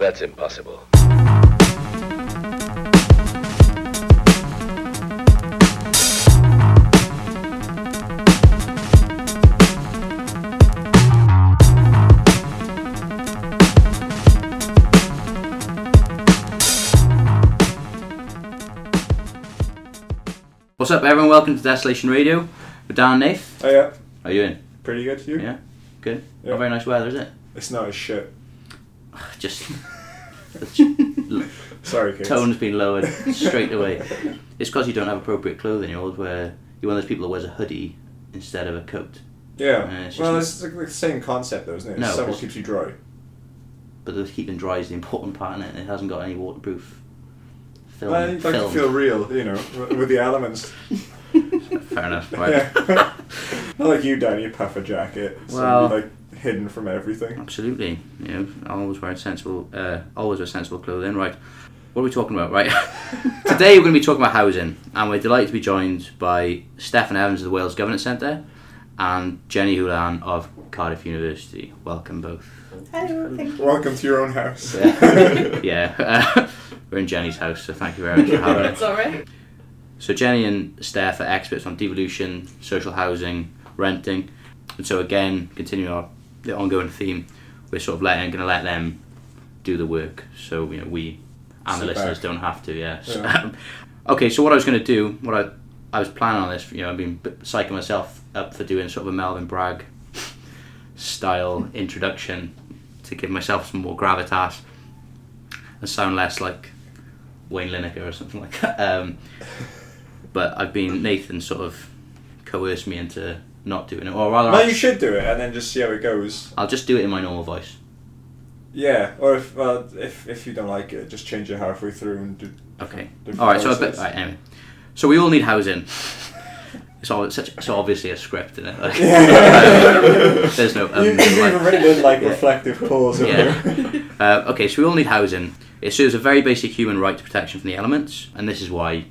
That's impossible. What's up, everyone? Welcome to Desolation Radio with Dan and Nath. Oh yeah, How you in? pretty good. You? Yeah, good. Yeah. Not very nice weather, is it? It's not as shit. Just Sorry, kids. tone's been lowered straight away. It's because you don't have appropriate clothing. You're always wear you're one of those people that wears a hoodie instead of a coat. Yeah. Uh, it's well, it's like the same concept, though, isn't it? No, Someone keeps you dry. But the keeping dry is the important part in it. It hasn't got any waterproof film. Well, you'd like film. to feel real, you know, with the elements. Fair enough. Right. Yeah. not like you, Dan. You puff a jacket. So Well- like hidden from everything. Absolutely. You know, always wear sensible. Uh, always wear sensible clothing. Right. What are we talking about? Right. Today we're going to be talking about housing, and we're delighted to be joined by Steffan Evans of the Wales Governance Centre and Jenny Houlan of Cardiff University. Welcome both. Hello, thank you. Welcome to your own house. yeah, uh, we're in Jenny's house, so thank you very much for having us. It's alright. So Jenny and Steph are experts on devolution, social housing, renting, and so again, continuing our the ongoing theme, we're sort of letting going to let them do the work, so you know we and the Sit listeners back. don't have to. Yeah. So- Yeah. okay, so what I was going to do, what I I was planning on this, you know, I've been psyching myself up for doing sort of a Melvin Bragg style introduction to give myself some more gravitas and sound less like Wayne Lineker or something like that. Um, but I've been Nathan sort of coerced me into not doing it, or rather, No, I'll, you should do it and then just see how it goes. I'll just do it in my normal voice. Yeah, or if well, if if you don't like it, just change it halfway through and do. Okay. All right. So, I voices. bet, right, anyway, so we all need housing. It's all it's such it's obviously a script in it. Like, Yeah. there's no. Um, you, you've like- even written like Yeah. reflective pause. Yeah. Uh, okay, so we all need housing. It serves a very basic human right to protection from the elements, and this is why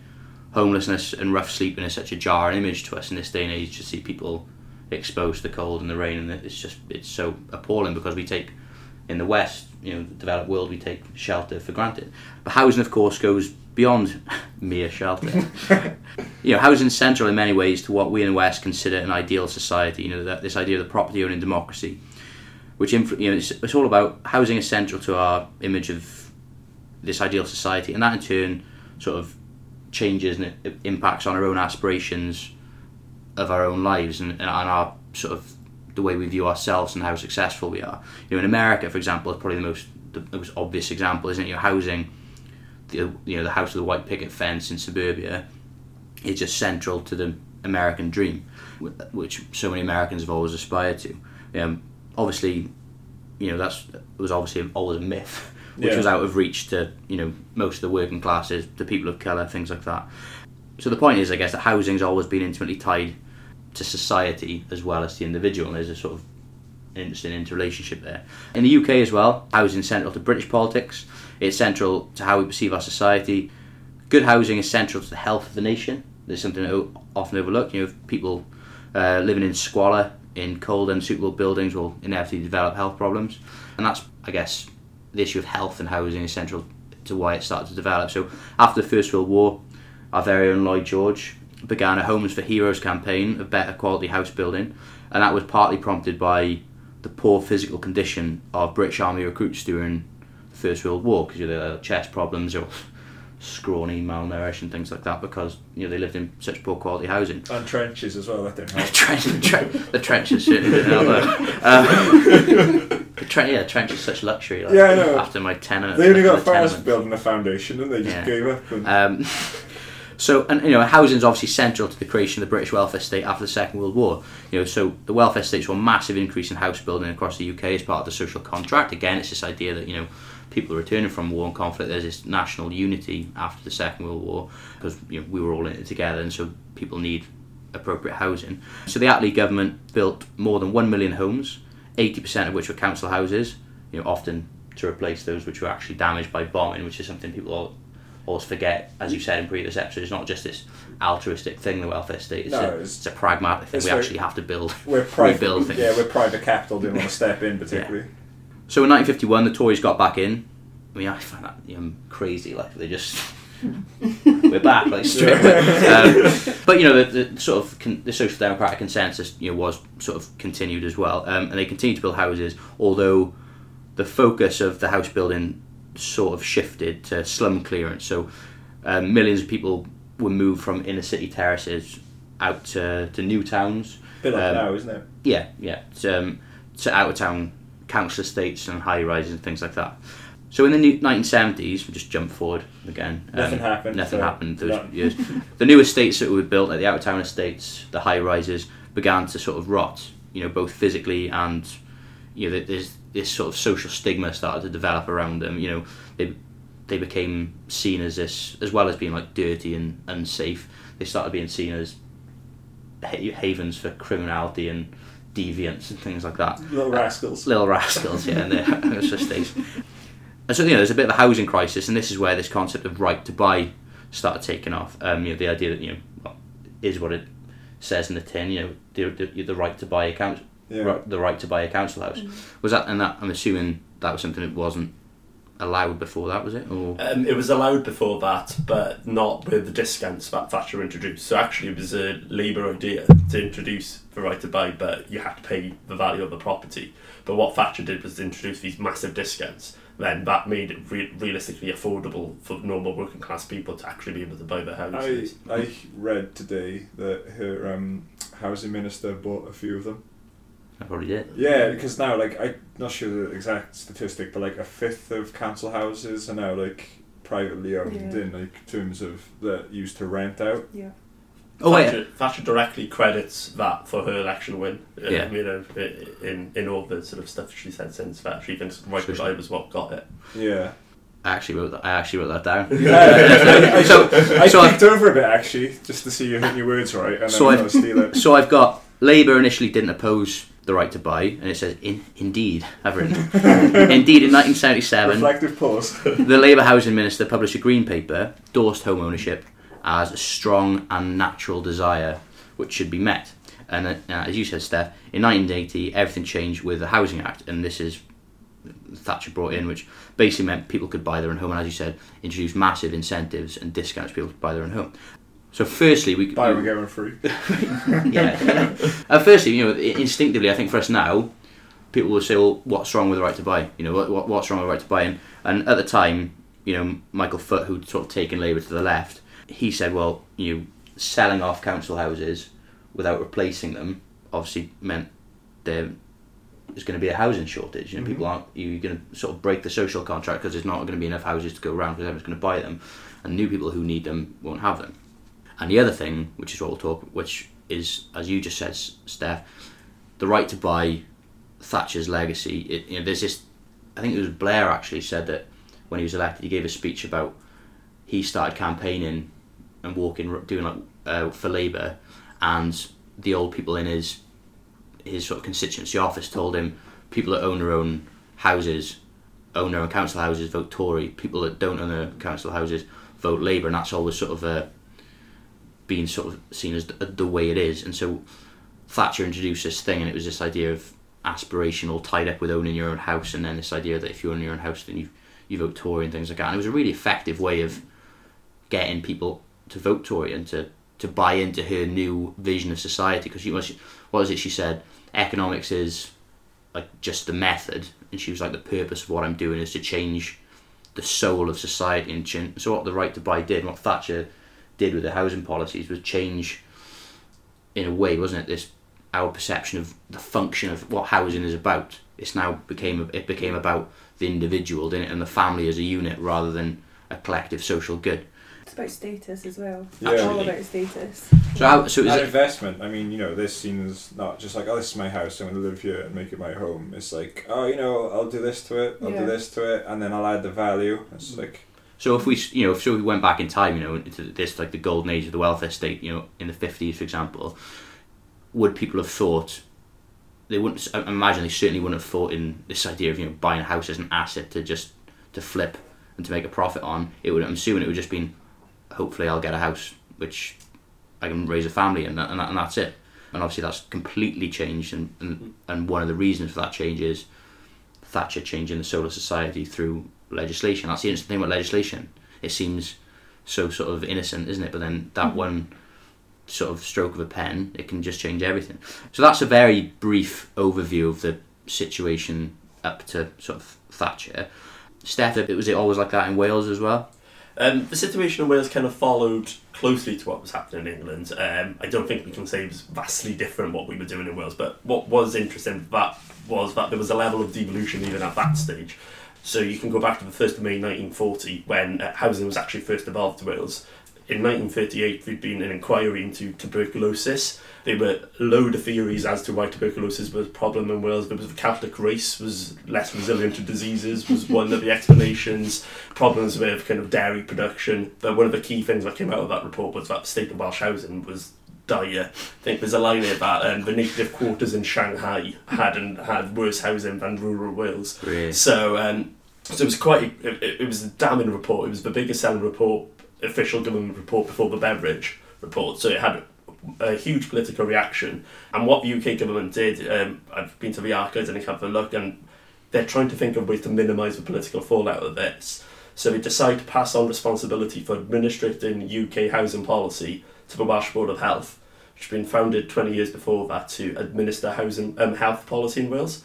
homelessness and rough sleeping is such a jarring image to us in this day and age to see people exposed to the cold and the rain, and it's just it's so appalling because we take in the West, you know, the developed world, we take shelter for granted. But housing, of course, goes beyond mere shelter. you know, housing central in many ways to what we in the West consider an ideal society. You know, that this idea of the property owning democracy, which influ- you know, it's, it's all about housing is central to our image of this ideal society, and that in turn sort of changes and impacts on our own aspirations of our own lives and, and our sort of the way we view ourselves and how successful we are. You know, in America, for example, is probably the most the most obvious example, isn't it? Your housing, the you know the house with the white picket fence in suburbia, is just central to the American dream, which so many Americans have always aspired to. Um, obviously, you know that's was obviously always a myth, which Yeah. was out of reach to you know most of the working classes, the people of color, things like that. So the point is, I guess, that housing's always been intimately tied to society as well as the individual, and there's a sort of interesting interrelationship there. In the UK as well, housing is central to British politics. It's central to how we perceive our society. Good housing is central to the health of the nation. There's something that often overlooked. You know, people uh, living in squalor in cold, unsuitable buildings will inevitably develop health problems, and that's, I guess, the issue of health and housing is central to why it started to develop. So after the First World War, our very own Lloyd George began a Homes for Heroes campaign of better quality house building, and that was partly prompted by the poor physical condition of British Army recruits during the First World War because you had chest problems or scrawny, malnourished, and things like that because you know they lived in such poor quality housing. And trenches as well. That didn't The, help. the, tre- the trenches certainly didn't help. Um, the tre- yeah, the trench is such luxury. Like, Yeah, I know. After my tenement, They only got far as building a foundation, and they just Yeah. gave up. And, Um, so, and you know, housing is obviously central to the creation of the British welfare state after the Second World War. You know, so the welfare state saw a massive increase in house building across the UK as part of the social contract. Again, it's this idea that you know people returning from war and conflict, there's this national unity after the Second World War because you know we were all in it together, and so people need appropriate housing. So the Attlee government built more than one million homes, eighty percent of which were council houses. You know, often to replace those which were actually damaged by bombing, which is something people all always forget, as you said in previous episodes, it's not just this altruistic thing, the welfare state. It's, No, a, it's- it's a pragmatic thing. We actually have to build, we're private. rebuild things. Yeah, we're private capital. Didn't want to step in particularly. So in 1951, the Tories got back in, I mean, I find that you know, crazy. Like they just we're back like straight away. Um, but you know, the, the sort of con- the social democratic consensus you know was sort of continued as well, um, and they continued to build houses, although the focus of the house building sort of shifted to slum clearance. So um, millions of people were moved from inner city terraces out to, to new towns. bit like Um, now, isn't it? Yeah, yeah. To, um, to out of town council estates and high rises and things like that. So in the new 1970s, we just jump forward again. um, Nothing happened, Nothing so- happened those No. years. The new estates that were built, like the out of town estates, the high rises, began to sort of rot. You know, both physically and you know, there's this sort of social stigma started to develop around them. You know, they they became seen as this, as well as being like dirty and unsafe. They started being seen as ha- havens for criminality and deviance and things like that. Little rascals. Little rascals, yeah, and their estates. And so you know, there's a bit of a housing crisis, and this is where this concept of right to buy started taking off. Um, you know, the idea that you know well, is what it says in the tin. You know, the the, the right to buy a council, Yeah. right, the right to buy a council house. Was that and that? I'm assuming that was something that wasn't allowed before that, was it? Or Um, it was allowed before that, but not with the discounts that Thatcher introduced. So actually, it was a Labour idea to introduce the right to buy, but you had to pay the value of the property. But what Thatcher did was introduce these massive discounts. Then that made it re- realistically affordable for normal working class people to actually be able to buy their I, houses. I read today that her um, housing minister bought a few of them. I probably did. Yeah, because now, like, I'm not sure the exact statistic, but like a fifth of council houses are now like privately owned Yeah. in like terms of that used to rent out. Yeah. Oh wait, Thatcher, Thatcher directly credits that for her election win. Uh, Yeah. You know, i- in in all the sort of stuff she said since that, she thinks right Sure, to buy was what got it. Yeah. I actually wrote that. I actually wrote that down. Yeah, I, So- I so I- peeked over a bit actually, just to see you hitting your words right, and then So I I've- was steal it. So I've got Labour initially didn't oppose the right to buy, and it says in, indeed. I've written indeed in 1977. Reflective pause. the Labour Housing Minister published a green paper, endorsed home ownership as a strong and natural desire which should be met. And uh, as you said, Steph, in 1980, everything changed with the Housing Act, and this is Thatcher brought in, which basically meant people could buy their own home, and as you said, introduced massive incentives and discounts for people to buy their own home. So, firstly, we Buy we- one get one free. yeah. uh, firstly, you know, instinctively, I think for us now, people will say, "Well, what's wrong with the right to buy?" You know, what, what what's wrong with the right to buy? And, and at the time, you know, Michael Foot, who'd sort of taken Labour to the left, he said, "Well, you know, selling off council houses without replacing them obviously meant there is going to be a housing shortage. You know, people aren't you're going to sort of break the social contract because there's not going to be enough houses to go around because everyone's going to buy them, and new people who need them won't have them." And the other thing, which is what we'll talk, which is, as you just said, Steph, the right to buy Thatcher's legacy. It, you know, there's this. I think it was Blair actually said that when he was elected, he gave a speech about he started campaigning and walking, doing like uh, for Labour, and the old people in his his sort of constituency office told him people that own their own houses, own their own council houses, vote Tory. People that don't own their council houses vote Labour, and that's always sort of a being sort of seen as the, way it is. And so Thatcher introduced this thing, and it was this idea of aspirational tied up with owning your own house, and then this idea that if you own your own house, then you you vote Tory and things like that. And it was a really effective way of getting people to vote Tory and to, to buy into her new vision of society. Because she was, what was it she said? Economics is like just the method, and she was like the purpose of what I'm doing is to change the soul of society. And so what the right to buy did, what Thatcher did with the housing policies was change in a way, wasn't it? This our perception of the function of what housing is about. It's now became it became about the individual, didn't it, and the family as a unit rather than a collective social good. It's about status as well. Yeah. It's all about status. So how so is That it? investment, I mean, you know, this seems not just like, oh, this is my house, I'm going to live here and make it my home. It's like, oh, you know, I'll do this to it, I'll Yeah. do this to it, and then I'll add the value. It's like, So if we you know if so we went back in time, you know, into this like the golden age of the welfare state, you know, in the fifties, for example, would people have thought? They wouldn't. I imagine they certainly wouldn't have thought in this idea of you know buying a house as an asset to just to flip and to make a profit on. It would. I'm assuming it would just been. Hopefully, I'll get a house which I can raise a family and that, and, that, and that's it. And obviously, that's completely changed. And, and and one of the reasons for that change is Thatcher changing the solar society through legislation. That's the interesting thing about legislation. It seems so sort of innocent, isn't it? But then that one sort of stroke of a pen, it can just change everything. So that's a very brief overview of the situation up to sort of Thatcher. Steph, it was it always like that in Wales as well? Um, the situation in Wales kind of followed closely to what was happening in England. Um, I don't think we can say it was vastly different what we were doing in Wales, but what was interesting that was that there was a level of devolution even at that stage. So you can go back to the 1st of May 1940 when uh, housing was actually first devolved to Wales. In 1938, there'd been an inquiry into tuberculosis. There were a load of theories as to why tuberculosis was a problem in Wales. There was the Celtic race was less resilient to diseases was one of the explanations. Problems with kind of dairy production. But one of the key things that came out of that report was that the state of Welsh housing was dire. I think there's a line here that um, the native quarters in Shanghai hadn't had worse housing than rural Wales. Really? So, um, so it was quite. It, it, was a damning report. It was the biggest selling report, official government report before the Beveridge report. So it had a huge political reaction. And what the UK government did, um, I've been to the archives and I have a look, and they're trying to think of ways to minimise the political fallout of this. So they decide to pass on responsibility for administrating UK housing policy to the Welsh Board of Health, which had been founded 20 years before that to administer housing um, health policy in Wales.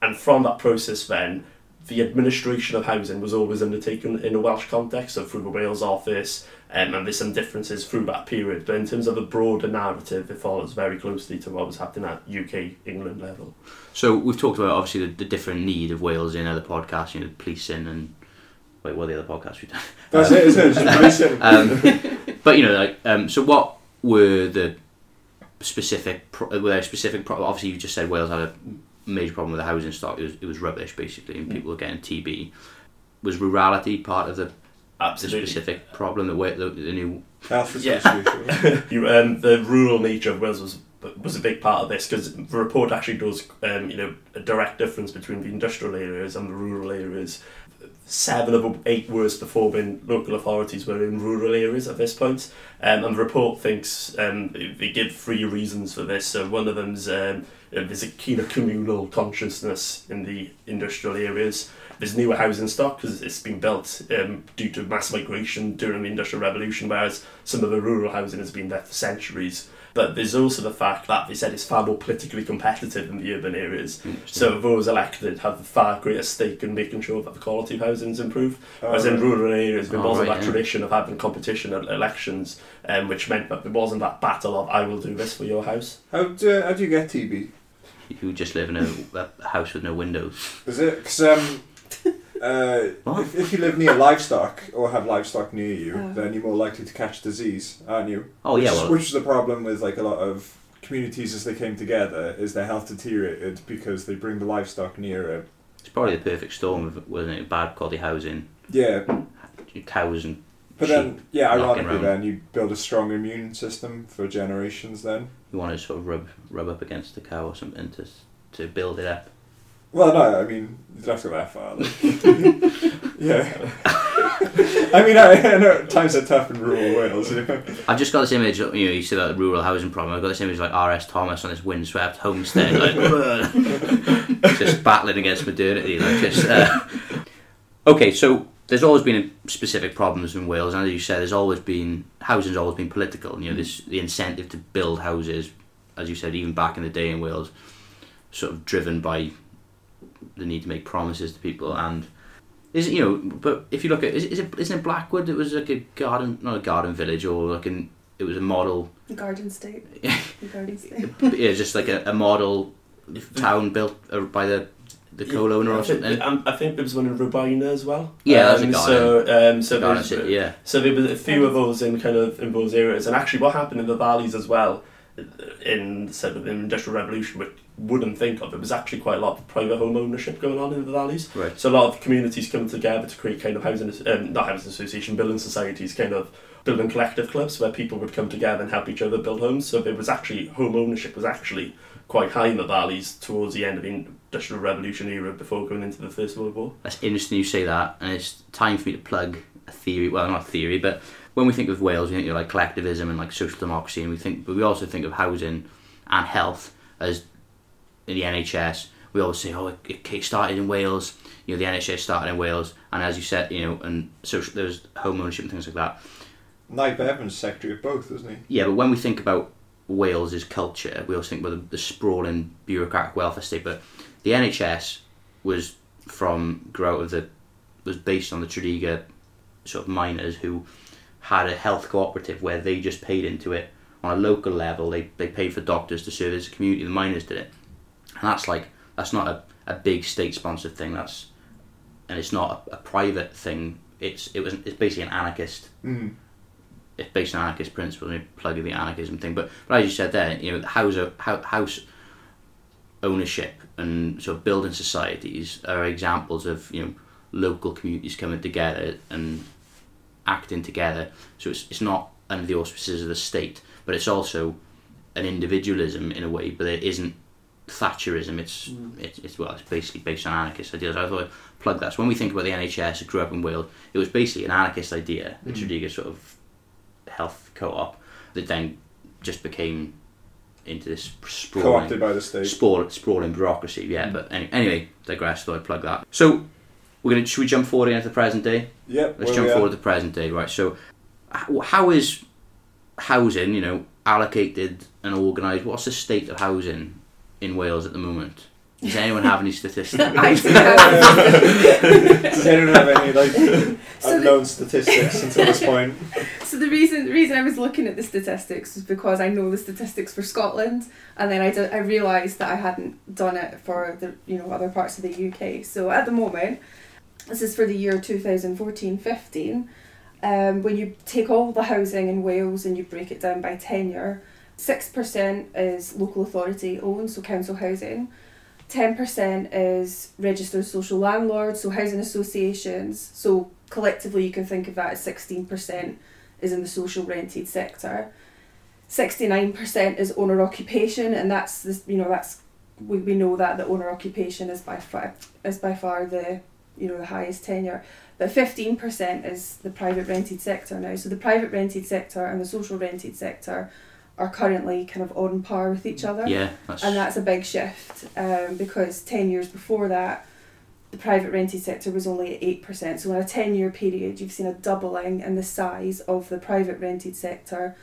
And from that process, then, the administration of housing was always undertaken in a Welsh context, so through the Wales office, um, and there's some differences through that period. But in terms of a broader narrative, it follows very closely to what was happening at UK England level. So we've talked about obviously the, the different need of Wales in other podcasts, you know, policing and wait, what are the other podcasts we've done? That's it, isn't it? Um, but you know, like, um, so what were the specific? Pro- were there specific? Pro- obviously, you just said Wales had a major problem with the housing stock. It was, it was rubbish, basically, and people were getting TB. Was rurality part of the, the specific problem that Wa- the, the new? Health Yeah. association. you, um, the rural nature of Wales was was a big part of this because the report actually does um, you know a direct difference between the industrial areas and the rural areas. Seven of eight worst performing local authorities were in rural areas at this point, um, and the report thinks um, they give three reasons for this. So one of them's um, there's a keener communal consciousness in the industrial areas. There's newer housing stock because it's been built um, due to mass migration during the industrial revolution, whereas some of the rural housing has been there for centuries. But there's also the fact that they said it's far more politically competitive in the urban areas. So those elected have a far greater stake in making sure that the quality of housing is improved. Whereas in Uh, rural areas, there Oh, wasn't right, that yeah. tradition of having competition at elections, um, which meant that there wasn't that battle of I will do this for your house. how, do, how do you get TB? You just live in a, a house with no windows. Is it? Because um, uh, if, if you live near livestock or have livestock near you, Oh. then you're more likely to catch disease, aren't you? Oh yeah, which, well, which is the problem with like a lot of communities as they came together is their health deteriorated because they bring the livestock nearer. it's probably the perfect storm, of, wasn't it? Bad quality housing, Yeah, cows and but then yeah, knocking ironically, around. then you build a strong immune system for generations. Then you want to sort of rub rub up against the cow or something to to build it up. Well, no, I mean you don't have to go that far. Like. yeah, I mean I, I know times are tough in rural Wales. You know? I've just got this image. You know, you see that rural housing problem. I've got this image of, like R.S. Thomas on this windswept homestead, like just battling against modernity. Like just. Uh... Okay, so there's always been specific problems in Wales, and as you said, there's always been housing's always been political. You know, this the incentive to build houses, as you said, even back in the day in Wales, sort of driven by the need to make promises to people and. Is it, you know, but if you look at, is, is it, isn't it Blackwood that was like a garden, not a garden village, or like an, it was a model, Garden State. The Garden State. yeah, just like a, a model town built uh, by the the co-owner I or something. um, I think there was one in Rhiwbina as well. Yeah, that's a um, garden. So, um, so Garden there's- City, yeah. So there was a few of those in kind of in those areas, and actually, what happened in the valleys as well, in sort of the industrial revolution, which wouldn't think of, it was actually quite a lot of private home ownership going on in the valleys. Right. So a lot of communities come together to create kind of housing, um, not housing association, building societies, kind of building collective clubs where people would come together and help each other build homes. So there was actually home ownership was actually quite high in the valleys towards the end of the industrial revolution era before going into the First World War. That's interesting you say that, and it's time for me to plug a theory. Well, not a theory, but when we think of Wales, we think of like collectivism and like social democracy, and we think, but we also think of housing and health as in the NHS. we always say, oh, it, it started in Wales. You know, the NHS started in Wales, and as you said, you know, and social there's home ownership and things like that. Nye Bevan secretary of both, isn't he? Yeah, but when we think about Wales's culture, we always think about the, the sprawling bureaucratic welfare state. But the NHS was from grew out of the was based on the Tredegar sort of miners who had a health cooperative where they just paid into it on a local level. They they paid for doctors to serve as a community. The miners did it, and that's like that's not a, a big state sponsored thing. That's and it's not a, a private thing. It's it was it's basically an anarchist Mm. it's based on anarchist principles, and plug in the anarchism thing. But, but as you said there, you know, house house, house ownership and sort of building societies are examples of you know local communities coming together and acting together. So it's it's not under the auspices of the state, but it's also an individualism in a way, but it isn't Thatcherism. It's it's, it's well, it's basically based on anarchist ideas. I thought I'd plug that. So when we think about the NHS, it grew up in Wales. It was basically an anarchist idea, the Mm. Tredegar sort of health co-op that then just became into this sprawling, Co-opted by the state. sprawl, sprawling bureaucracy. Yeah, but any, anyway, digress. Thought I'd plug that. So we're gonna should we jump forward into the present day? Yep. Let's jump forward to the present day, right? So, how is housing, you know, allocated and organised? What's the state of housing in Wales at the moment? Does anyone have any statistics? I do have- Does anyone have any like So the- unknown statistics until this point? So the reason the reason I was looking at the statistics was because I know the statistics for Scotland, and then I, do, I realised that I hadn't done it for the you know other parts of the UK. So at the moment, this is for the year 2014-15. Um, when you take all the housing in Wales and you break it down by tenure, six percent is local authority owned, so council housing. 10% is registered social landlords, so housing associations. So collectively, you can think of that as 16% is in the social rented sector. 69% is owner occupation, and that's this, you know, that's we, we know that the owner occupation is by far is by far the you know the highest tenure. But 15% is the private rented sector now. So the private rented sector and the social rented sector are currently kind of on par with each other yeah, that's, and that's a big shift um, because 10 years before that the private rented sector was only at 8% so in a 10 year period you've seen a doubling in the size of the private rented sector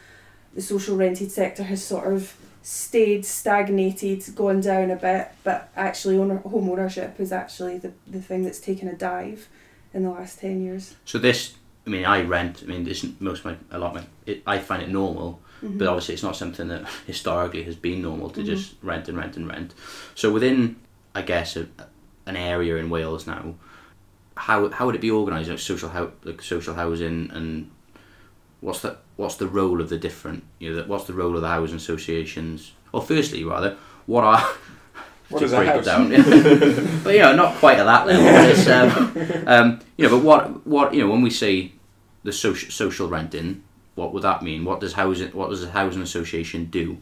the social rented sector has sort of stayed stagnated gone down a bit but actually owner, home ownership is actually the, the thing that's taken a dive in the last 10 years so this. I mean, I rent. I mean, this most of my a lot of my. It, I find it normal, Mhm. but obviously it's not something that historically has been normal to Mhm. just rent and rent and rent. So within, I guess, a, an area in Wales now, how how would it be organised? Like social like social housing and what's the what's the role of the different you know what's the role of the housing associations? Well, firstly, rather, what are What to break it down? yeah. but you know, not quite at that level. but um, um, you know, but what what you know when we say the social social renting, what would that mean? What does housing what does a housing association do,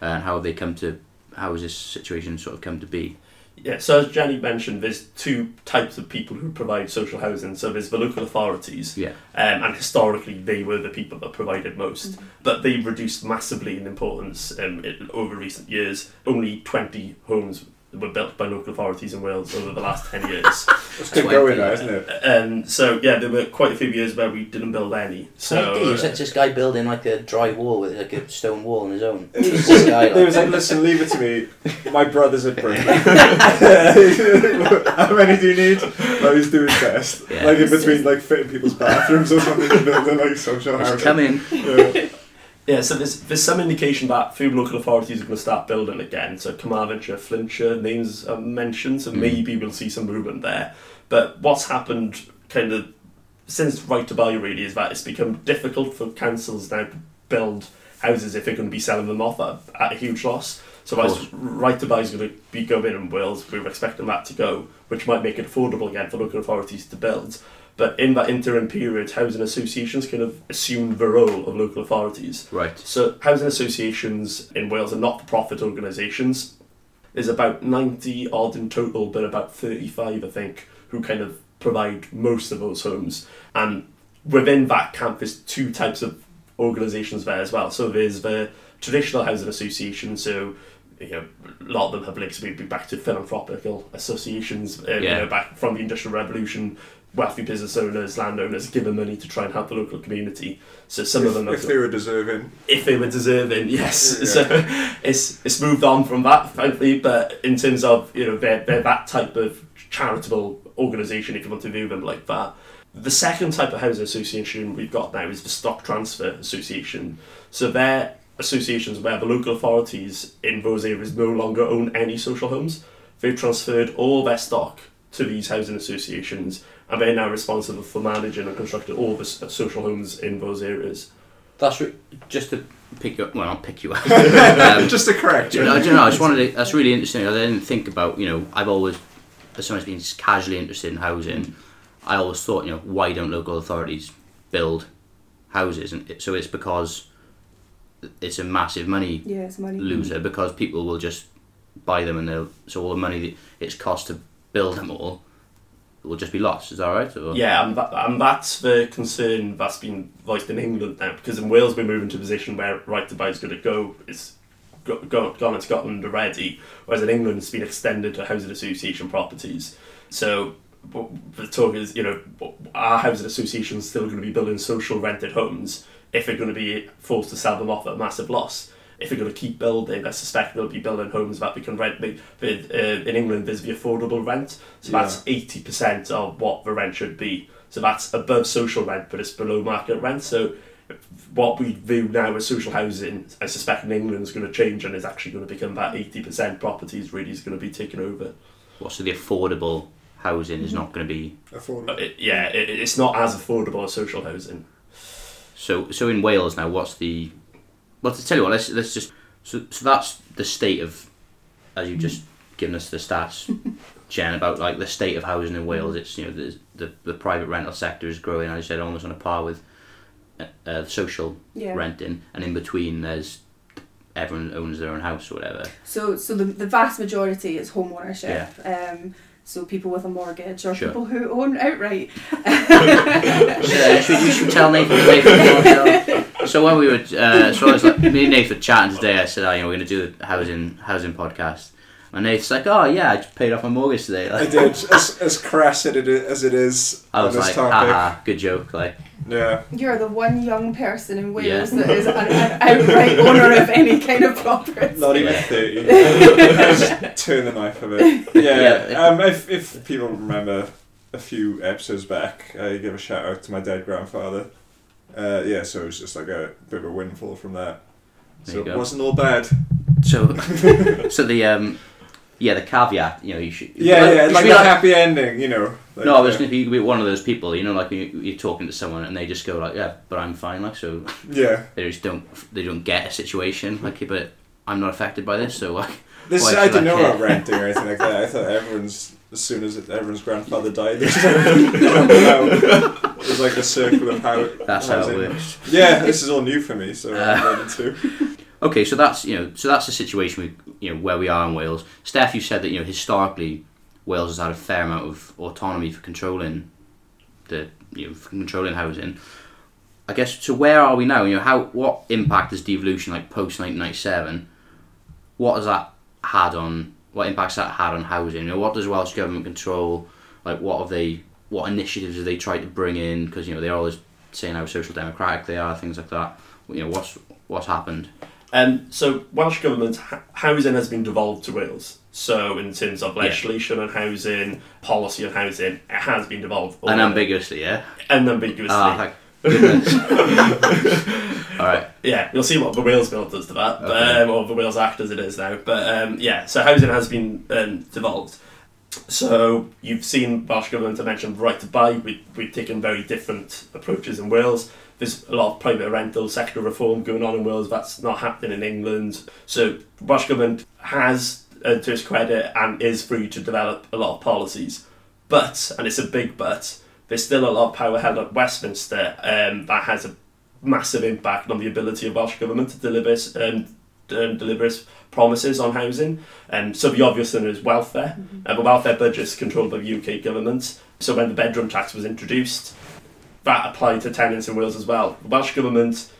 and how have they come to how has this situation sort of come to be? Yeah, so as Jenny mentioned, there's two types of people who provide social housing. So there's the local authorities, Yeah. um, and historically they were the people that provided most. But they've reduced massively in importance um, in, over recent years. Only 20 homes were built by local authorities in Wales over the last 10 years. It's good going now, isn't it? um, so yeah, there were quite a few years where we didn't build any. So uh, this guy building like a dry wall with like a stone wall on his own. It was, it was like, listen, leave it to me. My brother's a bricklayer. How many do you need? No, he's doing best. Yeah. Like in between, like fitting people's bathrooms or something, building like social housing. come in. Yeah. Yeah, so there's, there's some indication that few local authorities are going to start building again. So Carmarthenshire, Flintshire, names are mentioned, so Mm. maybe we'll see some movement there. But what's happened kind of since Right to Buy really is that it's become difficult for councils now to build houses if they're going to be selling them off at, at a huge loss. So. Right to Buy is going to be going in Wales, we're expecting that to go, which might make it affordable again for local authorities to build. But in that interim period, housing associations kind of assumed the role of local authorities. Right. So, housing associations in Wales are not for profit organisations. There's about 90 odd in total, but about 35, I think, who kind of provide most of those homes. And within that camp, there's two types of organisations there as well. So, there's the traditional housing association, so you know, a lot of them have links maybe back to philanthropical associations, uh, you Yeah. know, back from the Industrial Revolution. Wealthy business owners, landowners, given money to try and help the local community. So some if, of them, if they were deserving. if they were deserving, yes. Yeah. So it's it's moved on from that, frankly. But in terms of you know they're, they're that type of charitable organisation, if you want to view them like that. The second type of housing association we've got now is the Stock Transfer Association. So they're associations where the local authorities in those areas no longer own any social homes. They've transferred all their stock to these housing associations, and they're now responsible for managing and constructing all the s- social homes in those areas. That's re- just to pick you up. Well, I'll pick you up. um, Just to correct you. I don't know. I just wanted. To, that's really interesting. I didn't think about. You know, I've always, as someone who's been casually interested in housing, I always thought, you know, why don't local authorities build houses? And it, so it's because it's a massive money Yeah, it's money. loser because people will just buy them and they'll so all the money that it's cost to build them all will just be lost. Is that right? Or? Yeah, and, that, and that's the concern that's been voiced in England now, because in Wales we're moving to a position where right to buy is going to go. It's go, go, gone in Scotland already, whereas in England it's been extended to housing association properties. So the talk is, you know, are housing associations still going to be building social rented homes if they're going to be forced to sell them off at a massive loss? If they're going to keep building, I suspect they'll be building homes that we can rent. With, with, uh, in England, there's the affordable rent, so Yeah. that's eighty percent of what the rent should be. So that's above social rent, but it's below market rent. So what we view now as social housing, I suspect in England is going to change and is actually going to become that eighty percent properties really is going to be taken over. Well, so the affordable housing is not going to be Affordable. But it, yeah, it, it's not as affordable as social housing. So, so in Wales now, what's the? Well, to tell you what, let's let's just. So, so that's the state of, as you've just given us the stats, Jen, about like the state of housing in Wales. It's you know the the, the private rental sector is growing. As I said, almost on a par with uh, uh, social Yeah. renting, and in between there's everyone owns their own house or whatever. So, so the, the vast majority is home ownership. Um, so people with a mortgage or Sure. people who own outright. Yeah, should, you should tell Nathan. Nathan so when we were, uh, so I was like, me and Nathan were chatting today. I said, oh, you know, we're going to do a housing housing podcast. And Nathan's like, oh yeah, I just paid off my mortgage today. I did. As, as crass as it is, as it is I on was this like, topic. haha, good joke. Like, Yeah. You're the one young person in Wales Yeah. that is an, an outright owner of any kind of property. Not even Yeah. 30. Just turn the knife a bit. Yeah. Yeah. Um, if, if people remember a few episodes back, I give a shout out to my dead grandfather. Uh, yeah, so it was just like a bit of a windfall from that. There So it go. wasn't all bad. so, so the um, yeah, the caveat, you know, you should. Yeah, like, yeah, like a be happy ending, you know. Like, no, I was uh, going to be one of those people, you know, like when you, you're talking to someone and they just go like, "Yeah, but I'm fine," like so Yeah. they just don't they don't get a situation like, but I'm not affected by this, so like, This I didn't I know about renting or anything like that. I thought everyone's as soon as everyone's grandfather died, they just it was like a circle of how that's how it works. Yeah, this is all new for me, so Uh, I'm learning too. Okay, so that's you know, so that's the situation we you know where we are in Wales. Steph, you said that you know historically Wales has had a fair amount of autonomy for controlling the you know controlling housing. I guess so. Where are we now? You know, how what impact has devolution like post nineteen ninety seven? What has that had on? What impacts that had on housing? You know, what does Welsh government control? Like, what have they? What initiatives have they tried to bring in? Because you know they're always saying how social democratic they are, things like that. You know, what's what's happened? Um, so Welsh government h- housing has been devolved to Wales. So in terms of Yeah. legislation on housing, policy on housing, it has been devolved. Unambiguously, yeah. Unambiguously. Ah, thank. All right. yeah, you'll see what the Wales bill does to that, Okay. um, or the Wales Act as it is now. But um, yeah, so housing has been um, devolved. So you've seen Welsh government, I mentioned right to buy. We, we've taken very different approaches in Wales. There's a lot of private rental sector reform going on in Wales. That's not happening in England. So Welsh government has, uh, to its credit, and is free to develop a lot of policies. But, and it's a big but, there's still a lot of power held at Westminster um, that has a massive impact on the ability of Welsh government to deliver um, um, deliver its promises on housing. Um, so the obvious thing is welfare. Uh, the welfare budget is controlled by the UK government. So when the bedroom tax was introduced, that applied to tenants in Wales as well. The Welsh government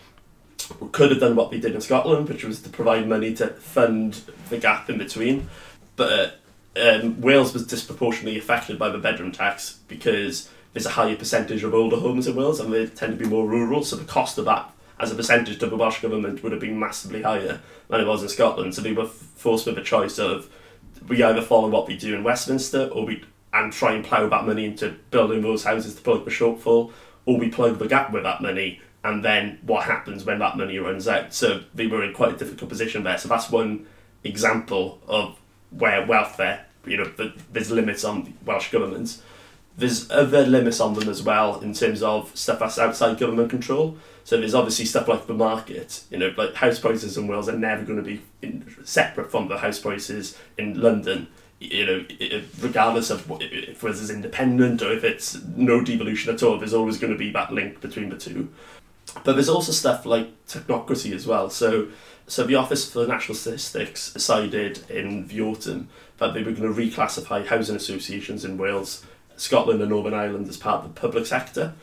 could have done what they did in Scotland, which was to provide money to fund the gap in between. But um, Wales was disproportionately affected by the bedroom tax because there's a higher percentage of older homes in Wales and they tend to be more rural, so the cost of that as a percentage to the Welsh Government would have been massively higher than it was in Scotland. So they were forced with a choice of we either follow what we do in Westminster or we and try and plough that money into building those houses to plug the shortfall, or we plug the gap with that money and then what happens when that money runs out. So they were in quite a difficult position there. So that's one example of where welfare, you know, the, there's limits on Welsh governments. There's other limits on them as well in terms of stuff that's outside government control. So there's obviously stuff like the market, you know, like house prices in Wales are never going to be in, separate from the house prices in London. You know, regardless of if it's independent or if it's no devolution at all, there's always going to be that link between the two. But there's also stuff like technocracy as well. So, so the Office for National Statistics decided in the autumn that they were going to reclassify housing associations in Wales, Scotland, and Northern Ireland as part of the public sector.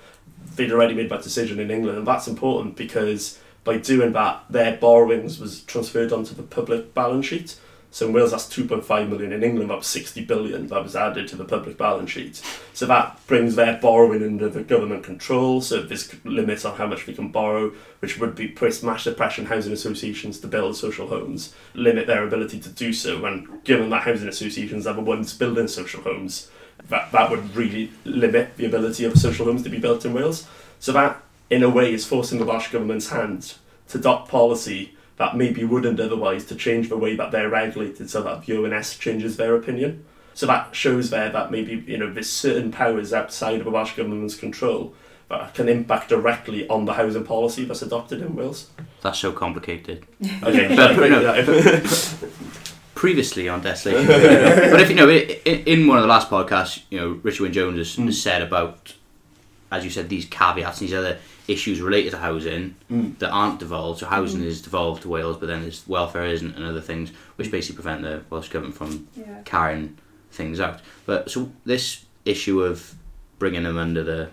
They'd already made that decision in England, and that's important because by doing that, their borrowings was transferred onto the public balance sheet. So in Wales, that's 2.5 million. In England, that was 60 billion that was added to the public balance sheet. So that brings their borrowing under the government control. So there's limits on how much we can borrow, which would be place massive pressure on housing associations to build social homes, limit their ability to do so. And given that housing associations are the ones building social homes, that, that would really limit the ability of social homes to be built in Wales. So that, in a way, is forcing the Welsh Government's hand to adopt policy that maybe wouldn't otherwise to change the way that they're regulated so that the ONS changes their opinion. So that shows there that maybe you know there's certain powers outside of the Welsh Government's control that can impact directly on the housing policy that's adopted in Wales. That's so complicated. Okay, But-. Previously on Desolation, but if you know, in one of the last podcasts, you know, Richard Wyn Jones has, Mm. said about, as you said, these caveats, these other issues related to housing Mm. that aren't devolved. So housing Mm. is devolved to Wales, but then there's welfare isn't, and other things which basically prevent the Welsh government from Yeah. carrying things out. But so this issue of bringing them under the Uh,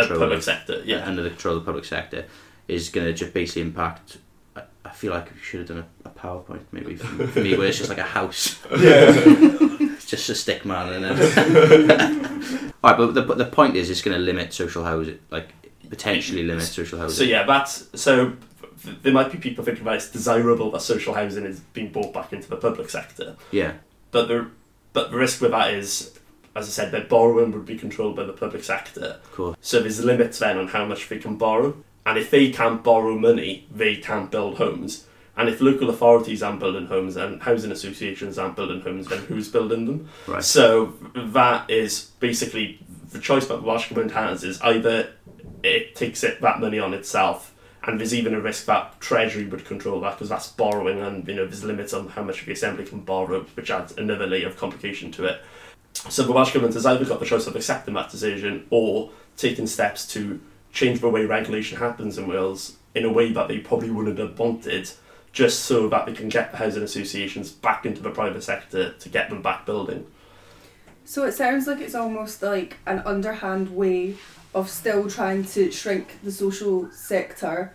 control public of, sector, yeah. under the control of the public sector is going to just basically impact. I, I feel like we should have done a, a PowerPoint maybe for, for me where it's just like a house, Yeah. it's just a stick man, and then. All right, but the the point is, it's going to limit social housing, like potentially limit social housing. So yeah, that's so. There might be people thinking that it's desirable that social housing is being brought back into the public sector, Yeah, but the but the risk with that is, as I said, their borrowing would be controlled by the public sector. Cool. So there's limits then on how much they can borrow, and if they can't borrow money, they can't build homes. And if local authorities aren't building homes and housing associations aren't building homes, then who's building them? Right. So that is basically the choice that the Welsh Government has is either it takes it that money on itself, and there's even a risk that Treasury would control that because that's borrowing, and you know there's limits on how much the Assembly can borrow, which adds another layer of complication to it. So the Welsh Government has either got the choice of accepting that decision or taking steps to change the way regulation happens in Wales in a way that they probably wouldn't have wanted, just so that they can get the housing associations back into the private sector to get them back building. So it sounds like it's almost like an underhand way of still trying to shrink the social sector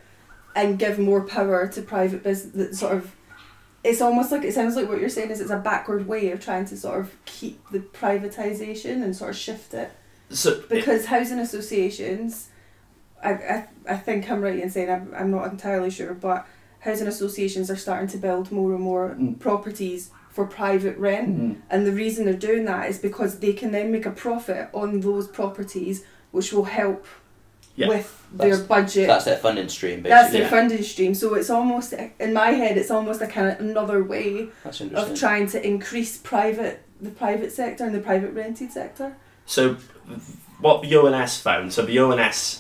and give more power to private business. Sort of, it's almost like it sounds like what you're saying is it's a backward way of trying to sort of keep the privatization and sort of shift it So because housing associations. I, I, I think I'm right in saying I'm, I'm not entirely sure, but housing associations are starting to build more and more Mm. properties for private rent. And the reason they're doing that is because they can then make a profit on those properties, which will help Yeah, with their budget. That's their funding stream, basically. That's their yeah. funding stream. So it's almost, in my head, it's almost a kind of another way of trying to increase private the private sector and the private rented sector. So, what the ONS found, so the ONS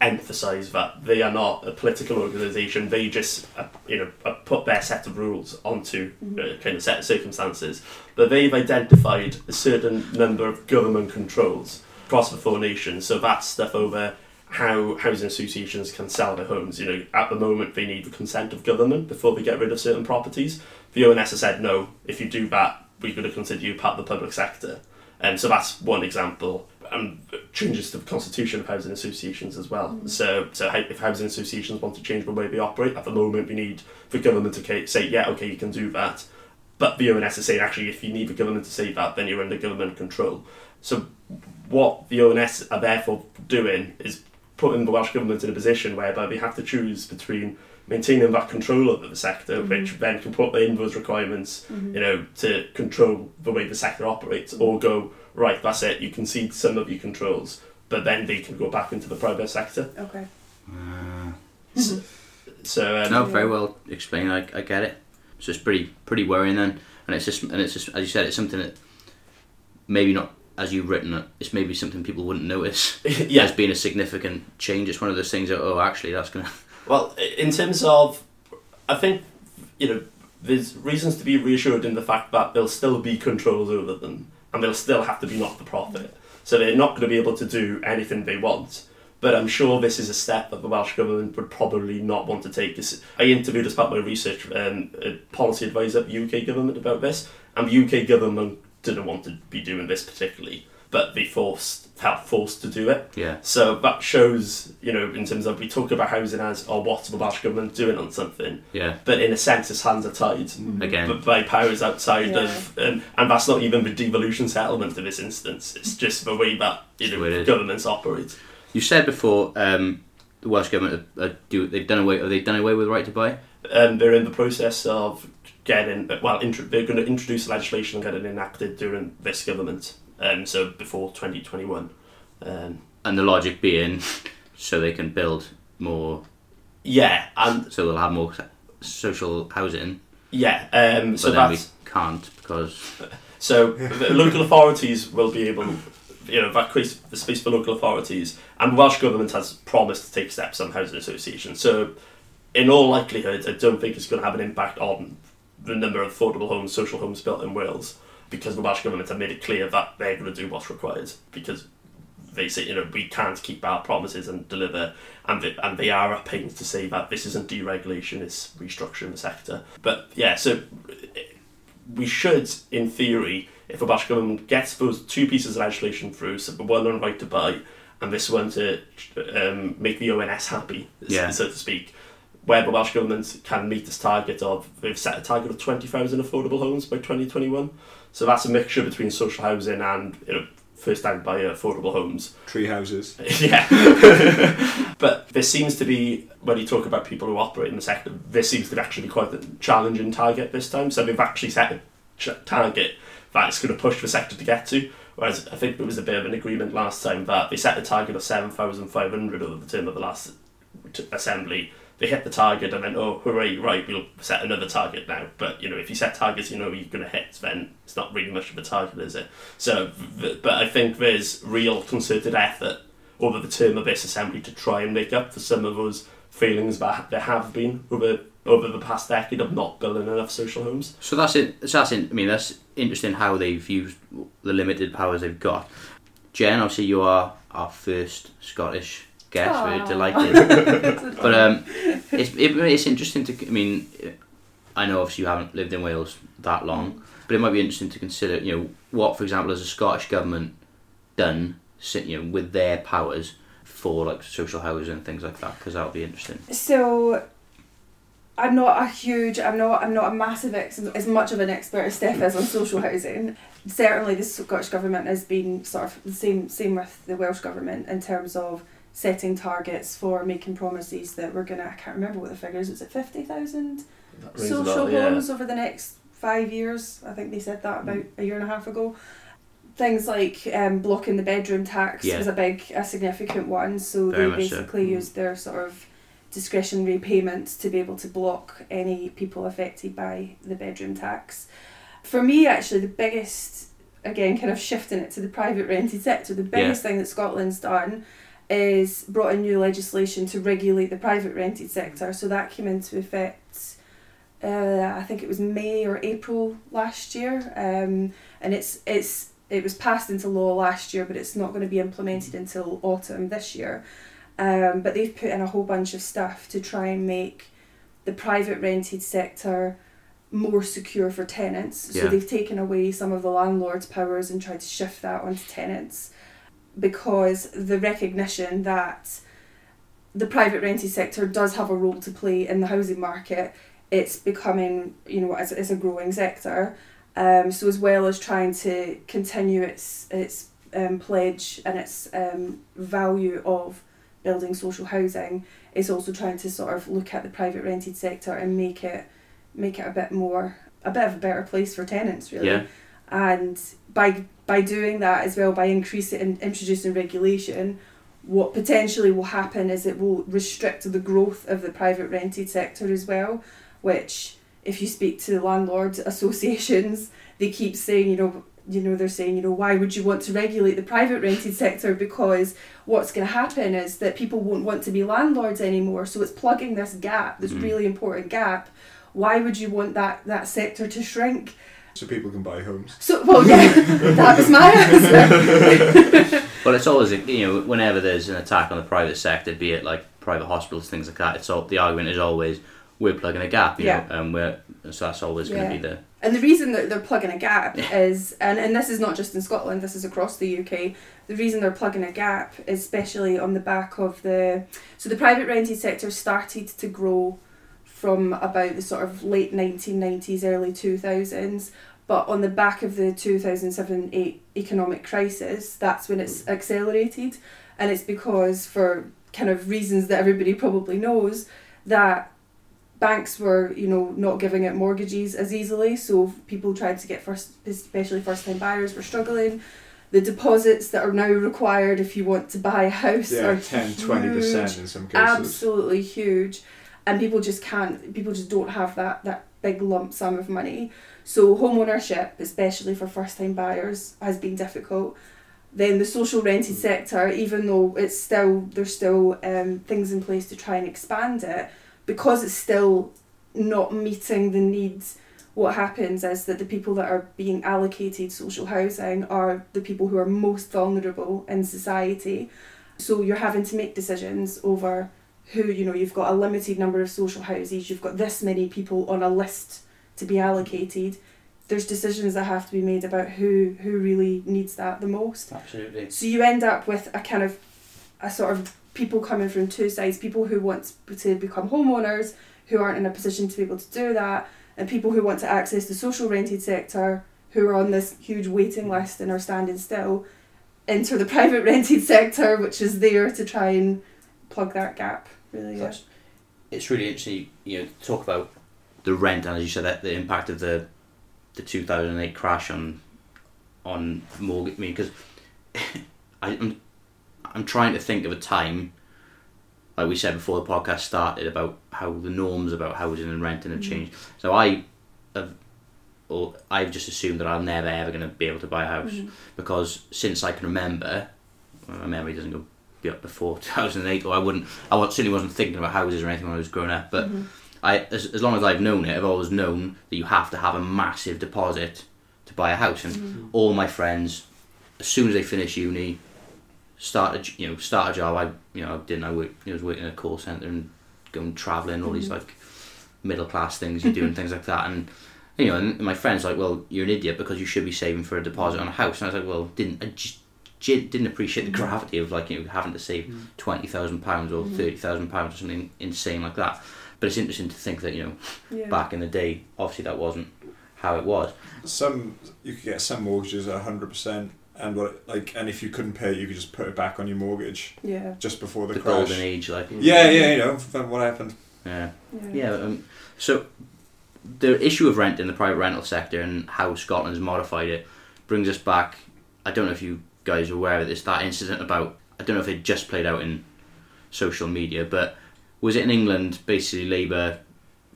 emphasise that they are not a political organisation, they just, uh, you know, uh, put their set of rules onto a kind of set of circumstances. But they've identified a certain number of government controls across the four nations, so that's stuff over how housing associations can sell their homes. You know, at the moment they need the consent of government before they get rid of certain properties. The ONS has said no, if you do that, we're going to consider you part of the public sector. And so that's one example. And changes to the constitution of housing associations as well. Mm. So, so if housing associations want to change the way they operate, at the moment we need the government to say, yeah, okay, you can do that. But the ONS is saying, actually, if you need the government to say that, then you're under government control. So, what the ONS are therefore doing is putting the Welsh Government in a position whereby they have to choose between maintaining that control over the sector, Mhm. which then can put in those requirements, Mhm. you know, to control the way the sector operates, or go, right, that's it, you concede some of your controls, but then they can go back into the private sector. Okay. Uh, So, um, no, very well explained. I, I get it. So it's pretty pretty worrying then, and it's just and it's just as you said, it's something that maybe not as you've written it. It's maybe something people wouldn't notice yeah, as being a significant change. It's one of those things that oh, actually, that's gonna. Well, in terms of, I think, you know, there's reasons to be reassured in the fact that there'll still be controls over them, and they'll still have to be not for profit. So they're not going to be able to do anything they want. But I'm sure this is a step that the Welsh Government would probably not want to take. This- I interviewed as part of my research um, a policy advisor at the UK government about this, and the UK government didn't want to be doing this particularly, but they forced felt forced to do it. Yeah, So that shows, you know, in terms of we talk about housing as, oh, what's the Welsh Government doing on something? yeah. But in a sense, its hands are tied Mm-hmm. Again, but by powers outside Yeah. of, um, and that's not even the devolution settlement in this instance. It's just the way that you know the way it is. governments operate. you said before um, the Welsh government uh, uh, do they've done away have they done away with the right to buy? Um, they're in the process of getting well. Intro, they're going to introduce legislation and get it enacted during this government. Um, so before twenty twenty one. Um, And the logic being, so they can build more, yeah, and so they'll have more social housing. yeah. Um, so then we can't because So the local authorities will be able, you know, that creates the space for local authorities, and Welsh government has promised to take steps on housing associations. So, in all likelihood, I don't think it's going to have an impact on the number of affordable homes, social homes built in Wales, because the Welsh government have made it clear that they're going to do what's required because they say, you know, we can't keep our promises and deliver, and they, and they are at pains to say that this isn't deregulation, it's restructuring the sector. But yeah, so we should, in theory, if the Welsh Government gets those two pieces of legislation through, so the one on right to buy and this one to um, make the ONS happy, Yeah. so to speak, where the Welsh Government can meet this target of, they've set a target of 20,000 affordable homes by 2021. So that's a mixture between social housing and you know, first time buyer affordable homes. Tree houses. Yeah. but there seems to be, when you talk about people who operate in the sector, this seems to actually be quite a challenging target this time. So they've actually set a ch- target that it's going to push the sector to get to. Whereas I think there was a bit of an agreement last time that they set a target of 7,500 over the term of the last t- assembly. They hit the target and then, oh, hooray, right, we'll set another target now. But, you know, if you set targets you know you're going to hit, then it's not really much of a target, is it? So, but I think there's real concerted effort over the term of this assembly to try and make up for some of those failings that there have been over over the past decade of not building enough social homes. So that's it. So that's in, I mean, that's interesting how they've used the limited powers they've got. Jen, obviously, you are our first Scottish guest. We're Aw. delighted. but um, it's it, it's interesting to. I mean, I know obviously you haven't lived in Wales that long, but it might be interesting to consider. You know, what, for example, has the Scottish government done? You know, with their powers for like social housing and things like that, because that would be interesting. So, I'm not a huge, I'm not, I'm not a massive ex, as much of an expert as Steph is on social housing. Certainly, the Scottish government has been sort of the same, same with the Welsh government in terms of setting targets for making promises that we're gonna. I can't remember what the figures. Was it fifty thousand social homes over the next five years? I think they said that about a year and a half ago. Things like um, blocking the bedroom tax Yeah. was a big, a significant one. So Very they much so. basically used their sort of discretionary payments to be able to block any people affected by the bedroom tax. For me, actually, the biggest, again, kind of shifting it to the private rented sector, the biggest thing that Scotland's done is brought in new legislation to regulate the private rented sector. So that came into effect, uh, I think it was May or April last year, um, and it's it's it was passed into law last year, but it's not going to be implemented until autumn this year. Um, but they've put in a whole bunch of stuff to try and make the private rented sector more secure for tenants. So Yeah. they've taken away some of the landlord's powers and tried to shift that onto tenants. Because the recognition that the private rented sector does have a role to play in the housing market. It's becoming, you know, as, as a growing sector. Um, so as well as trying to continue its its um, pledge and its um, value of building social housing, it's also trying to sort of look at the private rented sector and make it make it a bit more a bit of a better place for tenants really. Yeah. And by by doing that as well, by increasing and introducing regulation, what potentially will happen is it will restrict the growth of the private rented sector as well, which if you speak to landlord associations, they keep saying, you know, you know, they're saying, you know, why would you want to regulate the private rented sector? Because what's going to happen is that people won't want to be landlords anymore. So it's plugging this gap, this Mm. really important gap. Why would you want that that sector to shrink? So people can buy homes. So, well, yeah, that was my answer. Well, it's always you know whenever there's an attack on the private sector, be it like private hospitals, things like that. It's all the argument is always we're plugging a gap, you Yeah. know, and we're so that's always going Yeah. to be the And the reason that they're plugging a gap Yeah. is, and, and this is not just in Scotland, this is across the UK. The reason they're plugging a gap, is especially on the back of the. So the private rented sector started to grow from about the sort of late 1990s, early 2000s. But on the back of the 2007 8 economic crisis, that's when it's mm. accelerated. And it's because, for kind of reasons that everybody probably knows, that banks were you know not giving out mortgages as easily so people tried to get first especially first time buyers were struggling the deposits that are now required if you want to buy a house Yeah, are 10, 20% in some cases. absolutely huge and people just can't people just don't have that that big lump sum of money. So home ownership especially for first time buyers has been difficult. Then the social rented sector even though it's still there's still um, things in place to try and expand it because it's still not meeting the needs what happens is that the people that are being allocated social housing are the people who are most vulnerable in society. So you're having to make decisions over who you know you've got a limited number of social houses you've got this many people on a list to be allocated there's decisions that have to be made about who who really needs that the most. Absolutely. So you end up with a kind of a sort of people coming from two sides people who want to become homeowners who aren't in a position to be able to do that and people who want to access the social rented sector who are on this huge waiting mm. list and are standing still enter the private rented sector which is there to try and plug that gap really yeah. It's really interesting you know to talk about the rent and as you said that the impact of the the 2008 crash on on mortgage I mean because I'm I'm trying to think of a time like we said before the podcast started about how the norms about housing and renting have Mhm. changed so I have or I've just assumed that I'm never ever going to be able to buy a house Mhm. because since I can remember, my memory doesn't go be up before 2008, or I wouldn't, I certainly wasn't thinking about houses or anything when I was growing up. But Mhm. I, as, as long as I've known it, I've always known that you have to have a massive deposit to buy a house. And Mhm. all my friends, as soon as they finish uni, start a, you know start a job. I you know I didn't. I work, you know, was working in a call center and going traveling, all these Mhm. like middle class things you do and things like that. And you know, and my friends like, well, you're an idiot because you should be saving for a deposit on a house. And I was like, well, didn't I just didn't appreciate the Mhm. gravity of like you know having to save Mm. twenty thousand pounds or Mhm. thirty thousand pounds or something insane like that. But it's interesting to think that you know yeah. back in the day, obviously that wasn't how it was. Some you could get some mortgages at hundred percent, and what like, and if you couldn't pay, it, you could just put it back on your mortgage yeah just before the, The, crash. golden age, like Yeah, yeah, you know what happened. yeah. yeah Yeah, um, so the issue of rent in the private rental sector and how Scotland has modified it brings us back. I don't know if you guys are aware of this. That incident about I don't know if it just played out in social media, but was it in England? Basically, Labour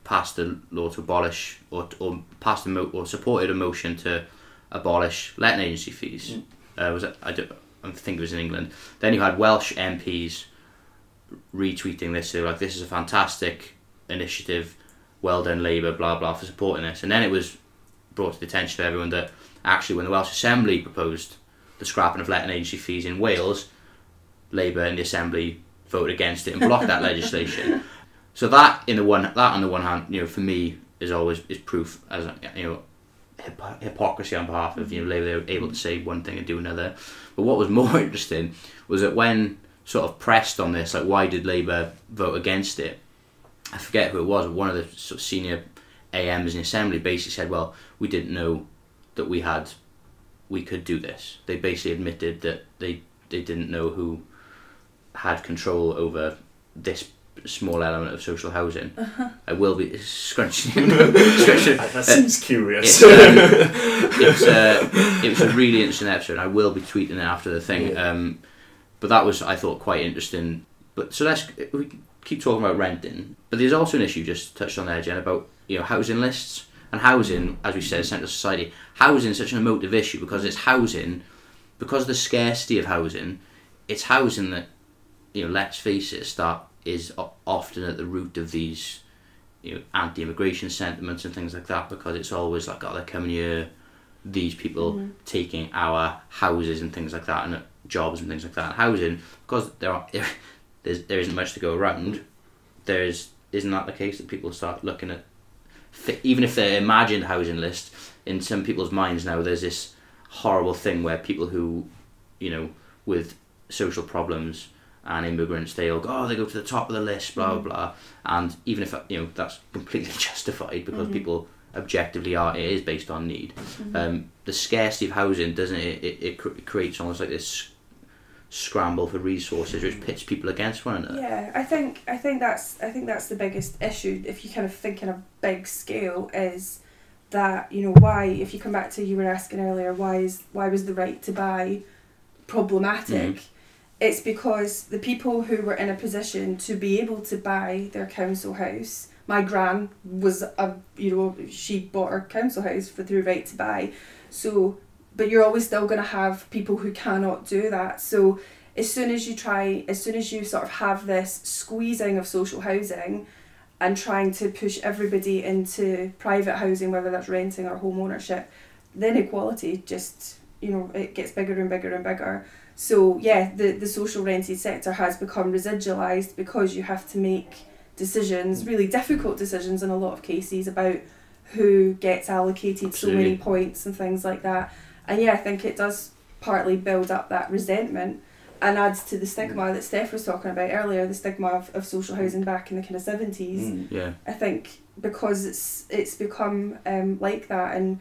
passed a law to abolish or or passed a mo- or supported a motion to abolish letting agency fees. Uh, was it? I don't. I think it was in England. Then you had Welsh MPs retweeting this, so like this is a fantastic initiative well done Labour, blah blah, for supporting this. And then it was brought to the attention of everyone that actually, when the Welsh Assembly proposed the scrapping of letting agency fees in Wales, Labour in the Assembly voted against it and blocked that legislation. So that, in the one, that on the one hand, you know, for me is always is proof as you know, hypo- hypocrisy on behalf of you know Labour. They were able to say one thing and do another. But what was more interesting was that when sort of pressed on this, like why did Labour vote against it? I forget who it was. One of the sort of senior AMs in the assembly basically said, "Well, we didn't know that we had, we could do this." They basically admitted that they they didn't know who had control over this small element of social housing. I will be scrunching. scrunching That seems curious. it's, um, it's, uh, it was a really interesting episode. I will be tweeting it after the thing. Yeah. Um, but that was, I thought, quite interesting. But so let's we keep talking about renting. But there's also an issue just touched on there, Jen, about you know housing lists and housing. As we said, is central society. Housing is such an emotive issue because it's housing, because of the scarcity of housing. It's housing that, you know, let's face it, start is often at the root of these you know, anti-immigration sentiments and things like that because it's always like, oh, they're coming here, these people taking our houses and things like that, and uh, jobs and things like that. And housing, because there are there's, there isn't much to go around. There's isn't that the case that people start looking at, even if they're imagined housing list in some people's minds now. There's this horrible thing where people who, you know, with social problems and immigrants, they'll go, oh, they go to the top of the list, blah, blah, mm-hmm. blah. And even if, you know, that's completely justified because mm-hmm. people objectively are, it is based on need. Mm-hmm. Um, the scarcity of housing, doesn't it, it, it cr- creates almost like this scramble for resources which pits people against one another. Yeah, I think I think that's I think that's the biggest issue if you kind of think in a big scale is that you know why if you come back to you were asking earlier why is why was the right to buy problematic Mhm. it's because the people who were in a position to be able to buy their council house my gran was a you know she bought her council house for through right to buy so but you're always still going to have people who cannot do that. So as soon as you try as soon as you sort of have this squeezing of social housing and trying to push everybody into private housing whether that's renting or home ownership the inequality just you know it gets bigger and bigger and bigger. So yeah the the social rented sector has become residualized because you have to make decisions really difficult decisions in a lot of cases about who gets allocated so many points and things like that and yeah i think it does partly build up that resentment and adds to the stigma that Steph was talking about earlier, the stigma of, of social housing back in the kind of seventies. Mm. Yeah. I think because it's it's become um, like that, and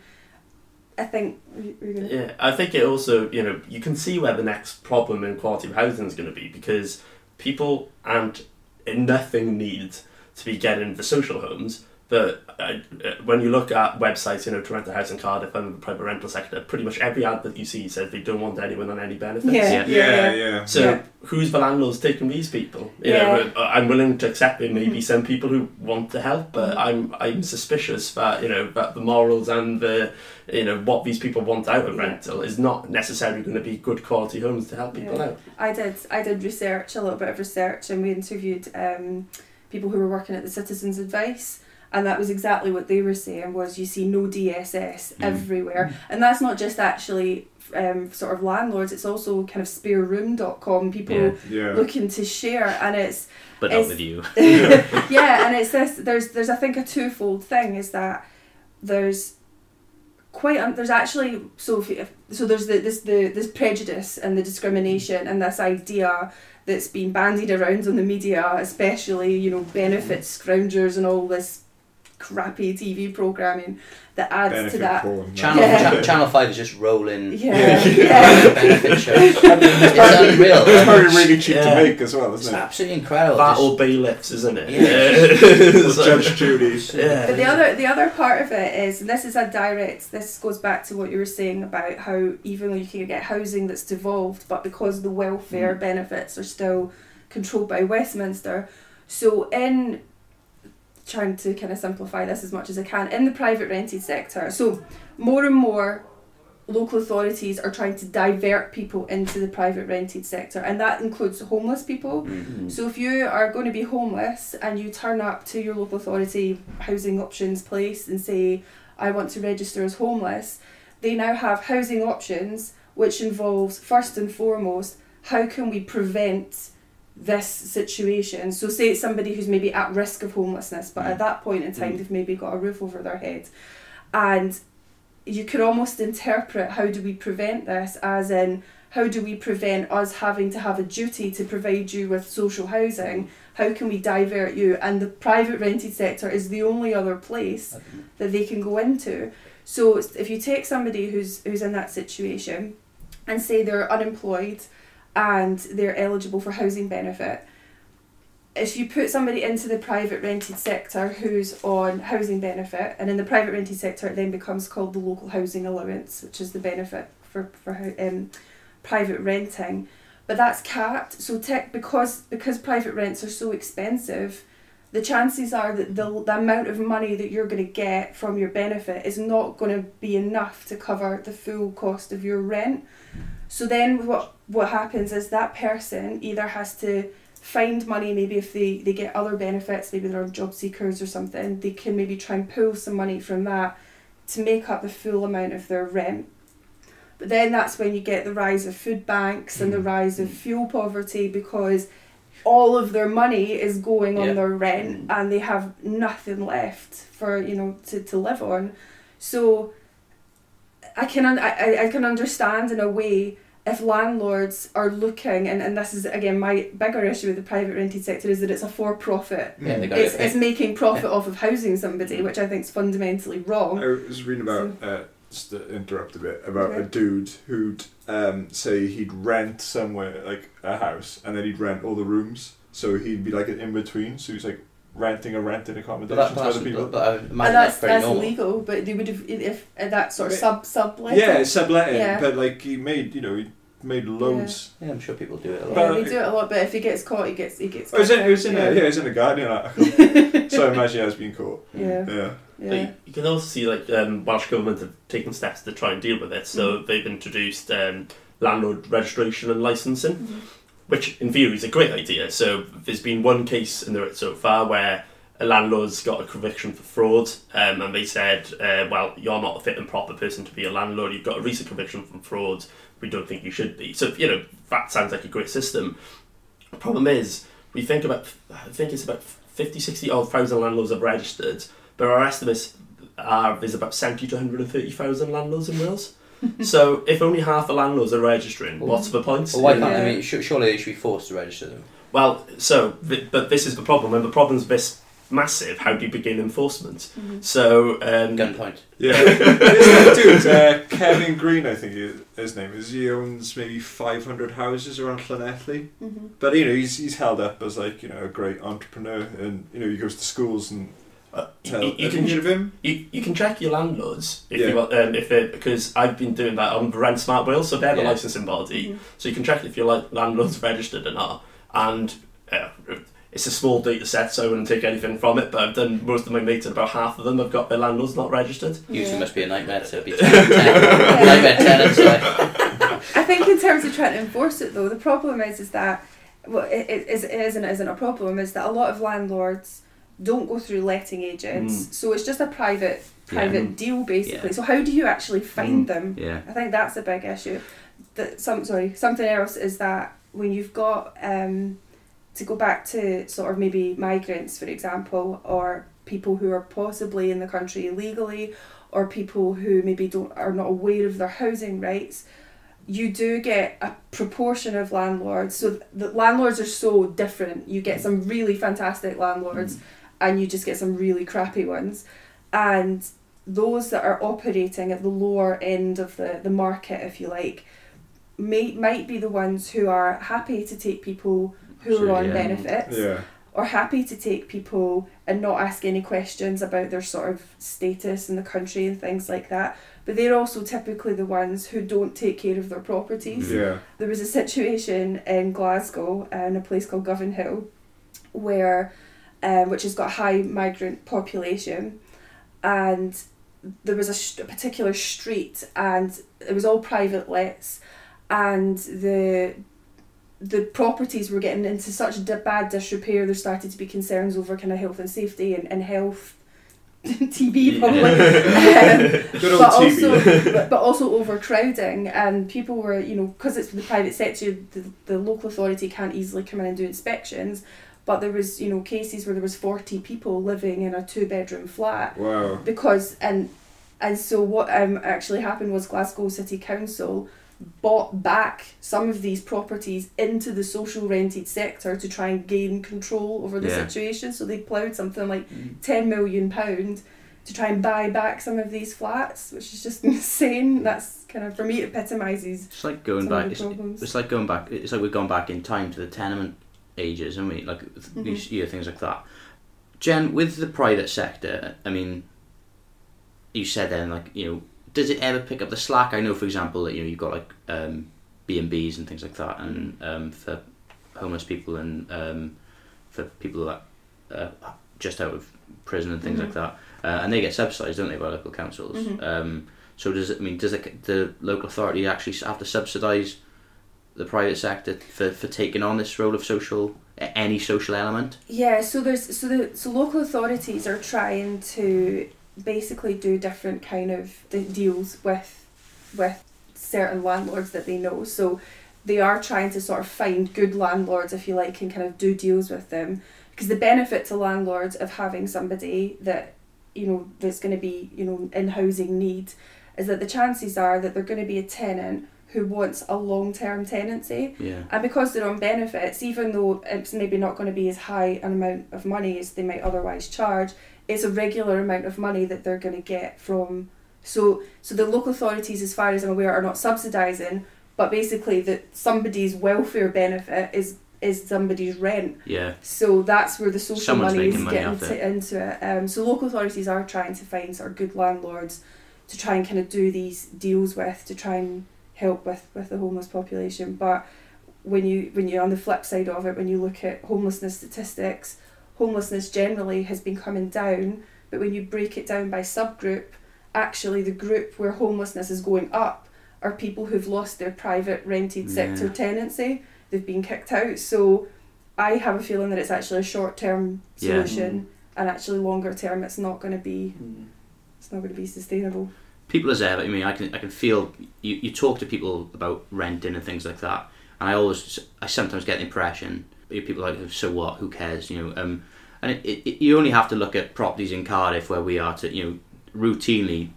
I think gonna Yeah, I think it also, you know, you can see where the next problem in quality of housing is going to be because people and nothing needs to be getting the social homes. But uh, uh, when you look at websites, you know, to rent a house in Cardiff and the private rental sector, pretty much every ad that you see says they don't want anyone on any benefits. Yeah, Yeah. Yeah, yeah. So Yeah. who's the landlords taking these people? You Yeah. know, uh, I'm willing to accept there may be Mhm. some people who want to help, but Mhm. I'm I'm suspicious that you know that the morals and the you know what these people want out of Yeah. rental is not necessarily going to be good quality homes to help people Yeah. out. I did I did research a little bit of research and we interviewed um, people who were working at the Citizens Advice and that was exactly what they were saying was you see no DSS Mm. everywhere and that's not just actually um, sort of landlords it's also kind of spareroom.com people Yeah. Yeah. looking to share and it's But not with you. yeah, and it's this. There's there's I think a twofold thing is that there's quite un, there's actually so if, if so there's the, this the this prejudice and the discrimination and this idea that's been bandied around on the media, especially you know benefit scroungers and all this crappy TV programming that adds Benefit to that. porn. Channel, Yeah. Cha- Channel 5 is just rolling Yeah, Yeah. yeah. benefit shows. it's unreal. It's probably really cheap Yeah. to make as well, isn't it? absolutely incredible. That Just- or bailiffs, isn't it? Yeah. With So- Judge Judy. yeah. But the other the other part of it is and this is a direct this goes back to what you were saying about how even though you can get housing that's devolved, but because the welfare mm. benefits are still controlled by Westminster, so in trying to kind of simplify this as much as I can, in the private rented sector, so more and more local authorities are trying to divert people into the private rented sector and that includes homeless people Mm. so if you are going to be homeless and you turn up to your local authority housing options place and say, I want to register as homeless, they now have housing options which involves first and foremost how can we prevent this situation. So say it's somebody who's maybe at risk of homelessness, but at that point in time Mm. they've maybe got a roof over their head. And you could almost interpret how do we prevent this as in how do we prevent us having to have a duty to provide you with social housing? How can we divert you? And the private rented sector is the only other place that they can go into. So if you take somebody who's who's in that situation and say they're unemployed and they're eligible for housing benefit, if you put somebody into the private rented sector who's on housing benefit, and in the private rented sector it then becomes called the local housing allowance, which is the benefit for for um, private renting, but that's capped. So tech because because private rents are so expensive, the chances are that the the amount of money that you're going to get from your benefit is not going to be enough to cover the full cost of your rent. So then what what happens is that person either has to find money maybe if they, they get other benefits maybe they're job seekers or something they can maybe try and pull some money from that to make up the full amount of their rent. But then that's when you get the rise of food banks and the hmm. rise of fuel poverty because all of their money is going on Yeah. their rent hmm. and they have nothing left for you know to, to live on. So I can un- I, I- I can understand in a way if landlords are looking and, and this is again my bigger issue with the private rented sector is that it's a for profit Yeah, they got it's, it. it's making profit off of housing somebody which I think is fundamentally wrong I was reading about, uh, just to interrupt a bit, about a dude who'd um, say he'd rent somewhere, like a house, and then he'd rent all the rooms. So he'd be like an in between. So he's like renting a rented But, accommodation that, to but, that's, other people. but, but I and that's, that's pretty normal. illegal but they would have if uh, that sort of sub sublet yeah, subletting, Yeah. but like he made, you know, he made loads. Yeah, I'm sure people do it a lot. yeah, they do it a lot but if he gets caught he gets he gets Oh, it was in, it was in Yeah. a, yeah, it was in a Guardian article. so I imagine he has been caught. yeah Yeah. Yeah you- you can also see like um, Welsh government have taken steps to try and deal with it. So Mm. they've introduced um, landlord registration and licensing, Mhm. Which in theory is a great idea. So there's been one case in there so far where a landlord's got a conviction for fraud, um, and they said, uh, "Well, you're not a fit and proper person to be a landlord. You've got a recent conviction from fraud. We don't think you should be." So you know that sounds like a great system. The problem is, we think about I think it's about 50, 60 odd thousand landlords have registered, but our estimates are there's about 70 to 130,000 landlords in Wales. so if only half the landlords are registering, what's the point? Well, why can't Yeah. I mean? Sh- surely they should be forced to register them. Well, so, th- but this is the problem. When the problem's this massive, how do you begin enforcement? Mhm. So, um, Gunpoint. Yeah. This dude, uh, Kevin Green, I think he- his name is. He owns maybe 500 houses around Llanelli. Mhm. But you know, he's he's held up as like you know a great entrepreneur, and you know he goes to schools and uh, you, tell. you, you can of him? you, you can check your landlords if Yeah. you want, um, if they because I've been doing that on Rent Smart Wales, so they're the Yeah. licensing body. Mhm. So you can check if your like, landlord's registered or not. And uh, it's a small data set, so I wouldn't take anything from it. But I've done most of my mates, and about half of them have got their landlords not registered. Usually Yeah. must be a nightmare to be ten, ten, nightmare tenants. Like. I think in terms of trying to enforce it though, the problem is is that well, it, it, is- it isn't isn't a problem. Is that a lot of landlords don't go through letting agents, Mm. so it's just a private private Mm. deal basically. Yeah. So how do you actually find them? Yeah. I think that's a big issue. That some sorry something else is that when you've got um, to go back to sort of maybe migrants for example or people who are possibly in the country illegally or people who maybe don't are not aware of their housing rights you do get a proportion of landlords so the landlords are so different you get some really fantastic landlords and you just get some really crappy ones and those that are operating at the lower end of the, the market if you like may, might be the ones who are happy to take people who Sure, are on yeah. benefits Yeah. or happy to take people and not ask any questions about their sort of status in the country and things like that. But they're also typically the ones who don't take care of their properties. Yeah. There was a situation in Glasgow uh, in a place called Govanhill where um, which has got a high migrant population. And there was a, st- a particular street and it was all private lets. And the the properties were getting into such di- bad disrepair there started to be concerns over kind of health and safety and, and health. TB probably. Um, but TV. also but, but also overcrowding and people were you know because it's the private sector the, the local authority can't easily come in and do inspections but there was you know cases where there was 40 people living in a two bedroom flat Wow. because and And so what um, actually happened was Glasgow City Council bought back some of these properties into the social rented sector to try and gain control over the Yeah. situation. So they ploughed something like Mm. ten million pound to try and buy back some of these flats, which is just insane. That's kind of for me it epitomises It's like going back. It's, it's like going back. It's like we've gone back in time to the tenement ages, and we like Mm-hmm. you hear things like that. Jen, with the private sector, I mean, you said then like you know, does it ever pick up the slack? I know, for example, that you know you've got like um, B and B's and things like that, and um, for homeless people and um, for people that uh, just out of prison and things Mhm. like that, uh, and they get subsidised, don't they, by local councils? Mhm. Um, so does it I mean does it, the local authority actually have to subsidise the private sector for, for taking on this role of social any social element? Yeah, so there's so the so local authorities are trying to basically do different kind of deals with with certain landlords that they know. So they are trying to sort of find good landlords, if you like, and kind of do deals with them. Because the benefit to landlords of having somebody that you know that's going to be you know in housing need is that the chances are that they're going to be a tenant who wants a long term tenancy. Yeah. And because they're on benefits, even though it's maybe not going to be as high an amount of money as they might otherwise charge, it's a regular amount of money that they're going to get from. So, so the local authorities, as far as I'm aware, are not subsidising, but basically that somebody's welfare benefit is is somebody's rent. Yeah. So that's where the social Someone's money is money getting off t- into it. Um, so local authorities are trying to find sort of good landlords to try and kind of do these deals with to try and help with, with the homeless population. But when you when you're on the flip side of it, when you look at homelessness statistics, homelessness generally has been coming down. But when you break it down by subgroup, actually the group where homelessness is going up are people who've lost their private rented sector Yeah. tenancy. They've been kicked out. So I have a feeling that it's actually a short term Yeah. solution and actually longer term it's not gonna be Mm. it's not gonna be sustainable. People as ever. I mean, I can I can feel you, you talk to people about renting and things like that, and I always I sometimes get the impression people are like so what who cares you know um and it, it, you only have to look at properties in Cardiff where we are to you know routinely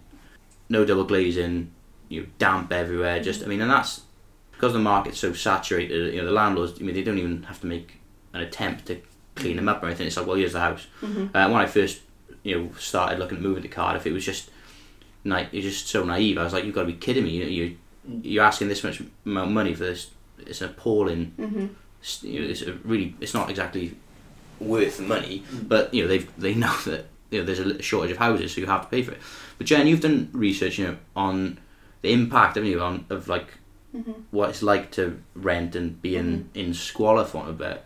no double glazing you know damp everywhere just I mean and that's because the market's so saturated you know the landlords I mean they don't even have to make an attempt to clean them up or anything it's like well here's the house Mm-hmm. uh, when I first, you know, started looking at moving to Cardiff, it was just, like, it's just so naive. I was like, you've got to be kidding me. You, you, you're asking this much amount of money for this. It's an appalling. Mm-hmm. s- You know, it's a really. It's not exactly worth the money, but you know they've they know that you know there's a shortage of houses, so you have to pay for it. But Jen, you've done research, you know, on the impact, haven't you, on of like Mm-hmm. what it's like to rent and be in, in squalor, for a better,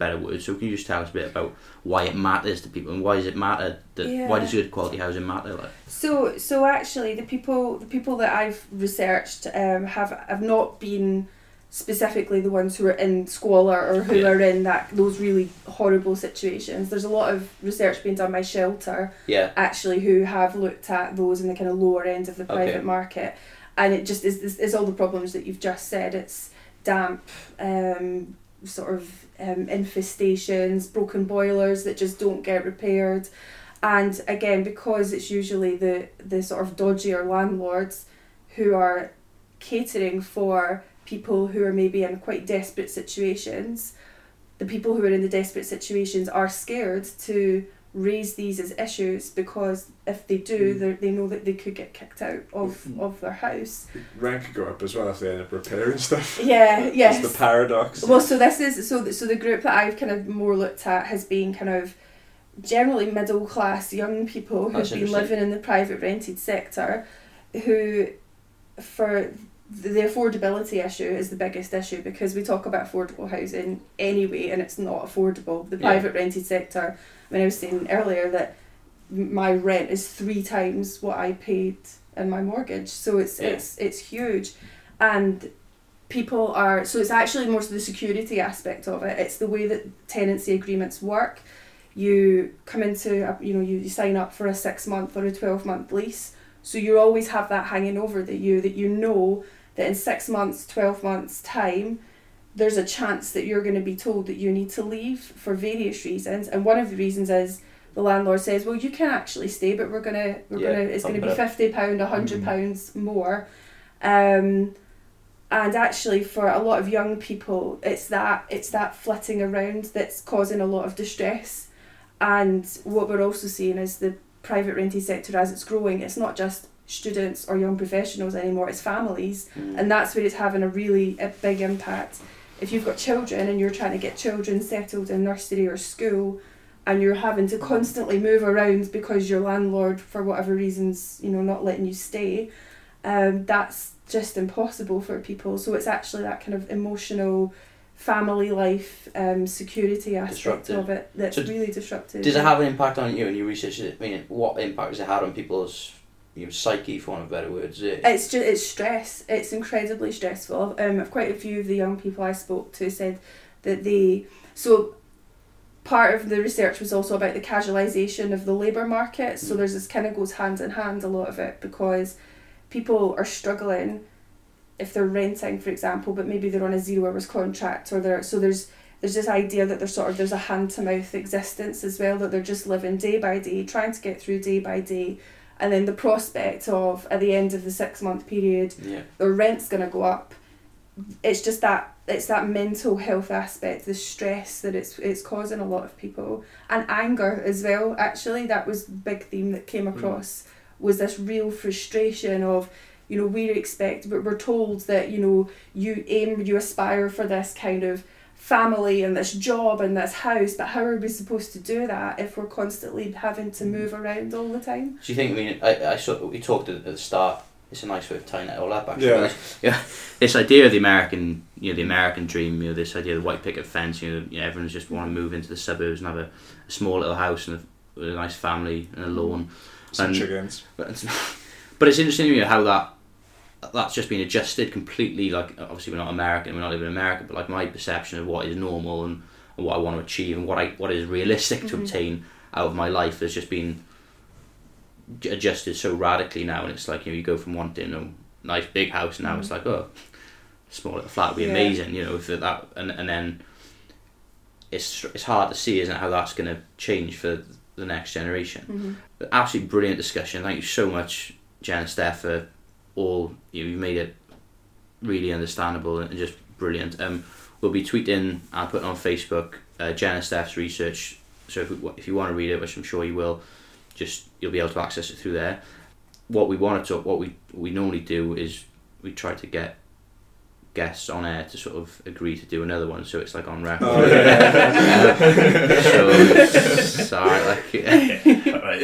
better word. So can you just tell us a bit about why it matters to people and why does it matter that why does good quality housing matter? Like, So so actually the people the people that I've researched um, have have not been specifically the ones who are in squalor or who Yeah. are in that those really horrible situations. There's a lot of research being done by Shelter yeah, actually who have looked at those in the kind of lower end of the private Okay. market and it just is, is, is all the problems that you've just said it's damp um, sort of um, infestations broken boilers that just don't get repaired. And again because it's usually the the sort of dodgier landlords who are catering for people who are maybe in quite desperate situations the people who are in the desperate situations are scared to raise these as issues because if they do, Mm. they they know that they could get kicked out of, Mm. of their house. Rank could go up as well if they end up repairing stuff. Yeah, yes. That's the paradox. Well, so this is so the, so the group that I've kind of more looked at has been kind of generally middle class young people who've That's been living in the private rented sector, who for the affordability issue is the biggest issue because we talk about affordable housing anyway and it's not affordable. The Yeah. private rented sector. I mean, I was saying earlier that my rent is three times what I paid in my mortgage, so it's Yeah. it's it's huge, and people are so it's actually more so the security aspect of it. It's the way that tenancy agreements work. You come into a, you know you, you sign up for a six month or a twelve month lease, so you always have that hanging over that you that you know that in six months, twelve months time, there's a chance that you're going to be told that you need to leave for various reasons, and one of the reasons is the landlord says, "Well, you can actually stay, but we're gonna we're Yeah, gonna it's gonna be fifty pound, hundred Mhm. pounds more." Um, and actually, for a lot of young people, it's that it's that flitting around that's causing a lot of distress. And what we're also seeing is the private rented sector as it's growing. It's not just students or young professionals anymore; it's families Mm. and that's where it's having a really a big impact. If you've got children and you're trying to get children settled in nursery or school, and you're having to constantly move around because your landlord, for whatever reasons, you know, not letting you stay, um, that's just impossible for people. So it's actually that kind of emotional, family life, um, security aspect of it that's So really disruptive. Does it have an impact on you and your research? it I mean, what impact has it had on people's you know, psyche, for want of better words? It- It's just it's stress. It's incredibly stressful. Um, quite a few of the young people I spoke to said that they so part of the research was also about the casualisation of the labour market. So Mm. there's this kind of goes hand in hand a lot of it because people are struggling if they're renting, for example, but maybe they're on a zero hours contract or they're so there's there's this idea that there's sort of there's a hand to mouth existence as well that they're just living day by day, trying to get through day by day, and then the prospect of at the end of the six month period yeah. the rent's going to go up. It's just that it's that mental health aspect the stress that it's it's causing a lot of people. And anger as well actually that was big theme that came hmm. across was this real frustration of you know we expect but we're told that you know you aim you aspire for this kind of family and this job and this house but how are we supposed to do that if we're constantly having to move around all the time Do you think? I mean, I, I saw we talked at, at the start. It's a nice way of tying it all up. Actually, Yeah. Yeah. This idea of the American, you know, the American dream. You know, this idea of the white picket fence. You know, you know everyone's just want to move into the suburbs and have a, a small little house and a, a nice family and a lawn. Some And- chickens. But but it's interesting to me how that that's just been adjusted completely. Like obviously we're not American, we're not living in America, but like my perception of what is normal and, and what I want to achieve and what I what is realistic to Mhm. obtain out of my life has just been adjusted so radically now. And it's like you know you go from wanting a nice big house and now it's like oh small little flat would be Yeah. amazing, you know, if that and and then it's it's hard to see, isn't it, how that's going to change for the next generation mm-hmm. absolutely brilliant discussion. Thank you so much, Jen and Steph, for all you know, you've made it really understandable and just brilliant. Um, we'll be tweeting and putting on Facebook uh, Jen and Steph's research. So if, if you want to read it, which I'm sure you will, just you'll be able to access it through there. What we want to talk, what we we normally do is we try to get guests on air to sort of agree to do another one, so it's like on record. Oh, yeah. so sorry, like. Right.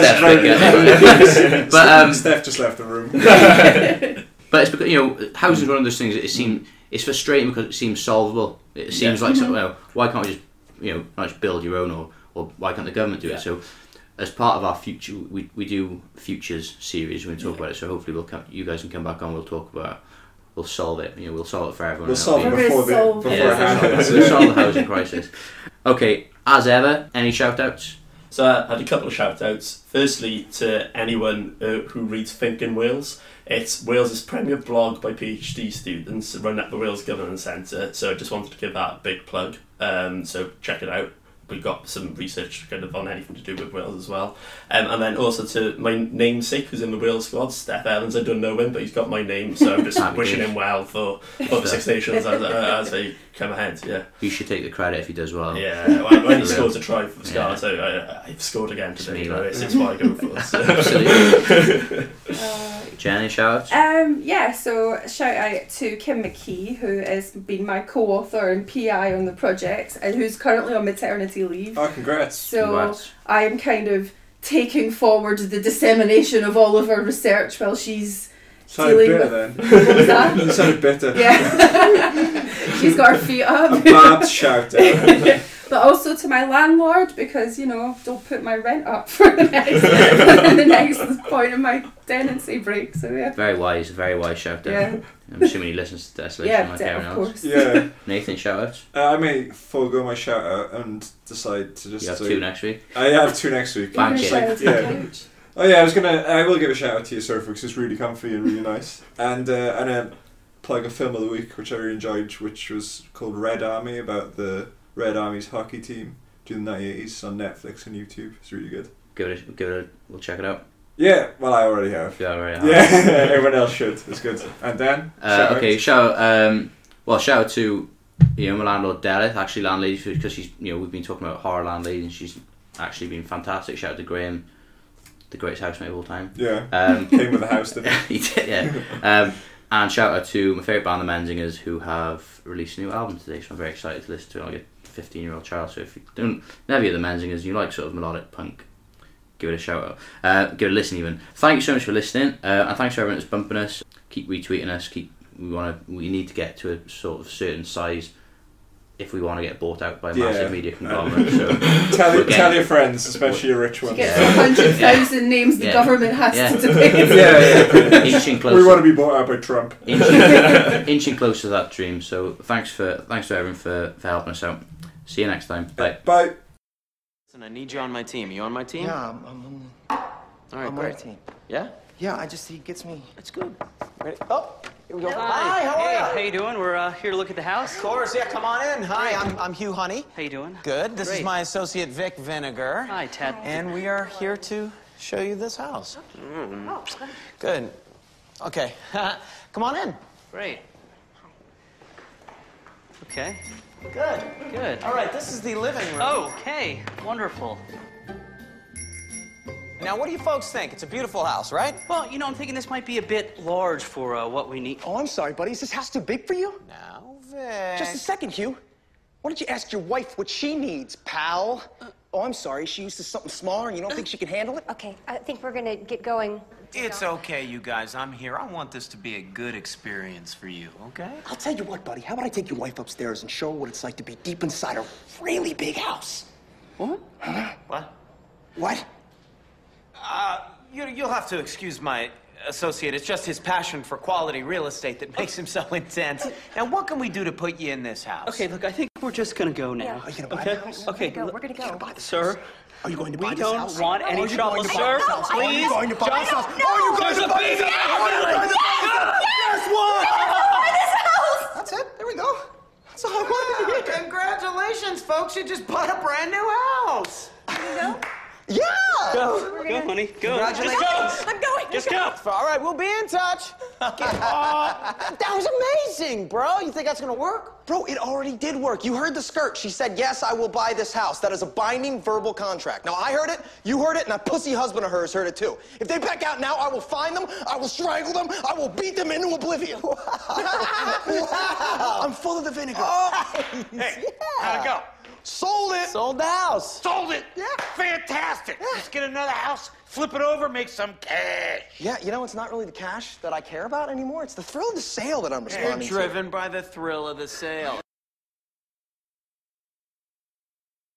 That's Steph, very yeah. But, um, Steph just left the room. But it's because you know housing is one of those things that it seems it's frustrating because it seems solvable. It seems like so, well, why can't we just you know not just build your own or, or why can't the government do Yeah. it? So as part of our future, we, we do futures series. When We're going to talk about it. So hopefully we'll come. You guys can come back on. We'll talk about. it. We'll solve it. You know, we'll solve it for everyone. We'll solve it it'll We're before, gonna the, solve before it. be- it Yeah, happens. we'll solve the housing crisis. Okay, as ever, any shout outs? So I had a couple of shout outs. Firstly, to anyone uh, who reads Think in Wales. It's Wales's premier blog by PhD students run at the Wales Governance Centre. So I just wanted to give that a big plug. Um, so check it out. We've got some research kind of on anything to do with Wales as well. Um, and then also to my namesake who's in the Wales squad, Steff Evans. I don't know him, but he's got my name, so I'm just wishing him well for, for the Six Nations as, uh, as they come ahead. Yeah. You should take the credit if he does well. Yeah, when, when he scores a try for Yeah. Scarlets, I, I, I've scored again today. me, You know, it's, it's what I go for. So. Absolutely. Uh, Jen, any shout outs? Um, yeah, so shout out to Kim McKee, who has been my co-author and PI on the project, and who's currently on maternity leave. Oh, congrats. So Congrats. I'm kind of taking forward the dissemination of all of her research while she's Sounded dealing bitter with- then. what was that? You sounded bitter. Yeah, she's got her feet up. A up. bad shout out. but also to my landlord because you know don't put my rent up for the next for the next point of my tenancy break. So yeah, Very wise, very wise shout out. yeah, I'm assuming he listens to Desolation yeah, like de- everyone of else. course. Yeah. Nathan, shout outs. Uh, I may forego my shout out and decide to just You have say- two next week. I have two next week. Thank Give you. Like, shout out to the yeah. Oh yeah, I was gonna. I will give a shout out to your surfer because it's really comfy and really nice. And uh, and then plug a film of the week which I really enjoyed, which was called Red Army about the Red Army's hockey team during the 1980s on Netflix and YouTube. It's really good. Give it, a, give it. A, we'll check it out. Yeah, well, I already have. Yeah, right. Yeah, everyone else should. It's good. And then, Uh, okay, shout out, um, well, shout out to you know my landlord Derek, actually landlady, because she's you know we've been talking about horror landlady, and she's actually been fantastic. Shout out to Graham, the greatest housemate of all time. Yeah, Um, came with the house, didn't he? he did, yeah. Um, and shout out to my favourite band, the Menzingers, who have released a new album today. So I'm very excited to listen to it. I'm like a 15 year old child. So if you don't never hear the Menzingers, you like sort of melodic punk, give it a shout out. Uh, give it a listen even. Thank you so much for listening, uh, and thanks for everyone that's bumping us. Keep retweeting us. Keep we want to. We need to get to a sort of certain size. If we want to get bought out by a Yeah. massive media conglomerate, so tell, We're tell your friends, especially your rich ones. get to 100,000 names the Yeah. government has Yeah. to debate. Yeah, yeah. inching closer. we want to be bought out by Trump. inching, inching closer to that dream. So thanks for thanks to everyone for, for helping us out. See you next time. Bye. Bye. Listen, I need you on my team. You on my team? Yeah, I'm, I'm, All right, I'm on great. the team. Yeah? Yeah, I just he gets me. That's good. Ready? Oh, here we go. Hi, how hey, are how you? you doing? We're uh, here to look at the house. Of course, yeah. Come on in. Hi, I'm, I'm Hugh Honey. How you doing? Good. This is my associate Vic Vinegar. Hi, Ted. And we are here to show you this house. Oh, good. Good. Okay. Come on in. Great. Okay. Good. Good. All right, this is the living room. Okay. Wonderful. Now, what do you folks think? It's a beautiful house, right? Well, you know, I'm thinking this might be a bit large for uh, what we need. Oh, I'm sorry, buddy. Is this house too big for you? Now, Vic. Just a second, Hugh. Why don't you ask your wife what she needs, pal? Oh, I'm sorry. She used to something smaller and you don't think she can handle it? Okay, I think we're gonna get going. It's okay, you guys. I'm here. I want this to be a good experience for you, okay? I'll tell you what, buddy. How about I take your wife upstairs and show her what it's like to be deep inside a really big house? What? Huh? What? What? Uh, you, you'll have to excuse my associate. It's just his passion for quality real estate that makes him so intense. Now, what can we do to put you in this house? Okay, look, I think we're just gonna go now. Are you gonna buy okay? the house? Okay. Go, we're gonna You're go. gonna buy this Sir, house? Are you going to we buy this don't house? want any Are you trouble, going to buy sir. this house? Please. you going to buy this house? No, Are you going There's to a buy baby this house? Are you going to buy this house? Yes, one! That's it. There we go. That's all I wanted to hear. Congratulations, folks. You just bought a brand new house. Yeah! go, go, honey, go. Just go. I'm going. Just go. All right, we'll be in touch. that was amazing, bro. You think that's gonna work? Bro, it already did work. You heard the skirt. She said, yes, I will buy this house. That is a binding verbal contract. Now, I heard it, you heard it, and that pussy husband of hers heard it too. If they back out now, I will find them, I will strangle them, I will beat them into oblivion. wow. I'm full of the vinegar. Hey, how'd it go? Sold it. Sold the house. Sold it. Yeah. Fantastic. Let's get another house, flip it over, make some cash. Yeah, you know, it's not really the cash that I care about anymore. It's the thrill of the sale that I'm You're responding to. driven by the thrill of the sale.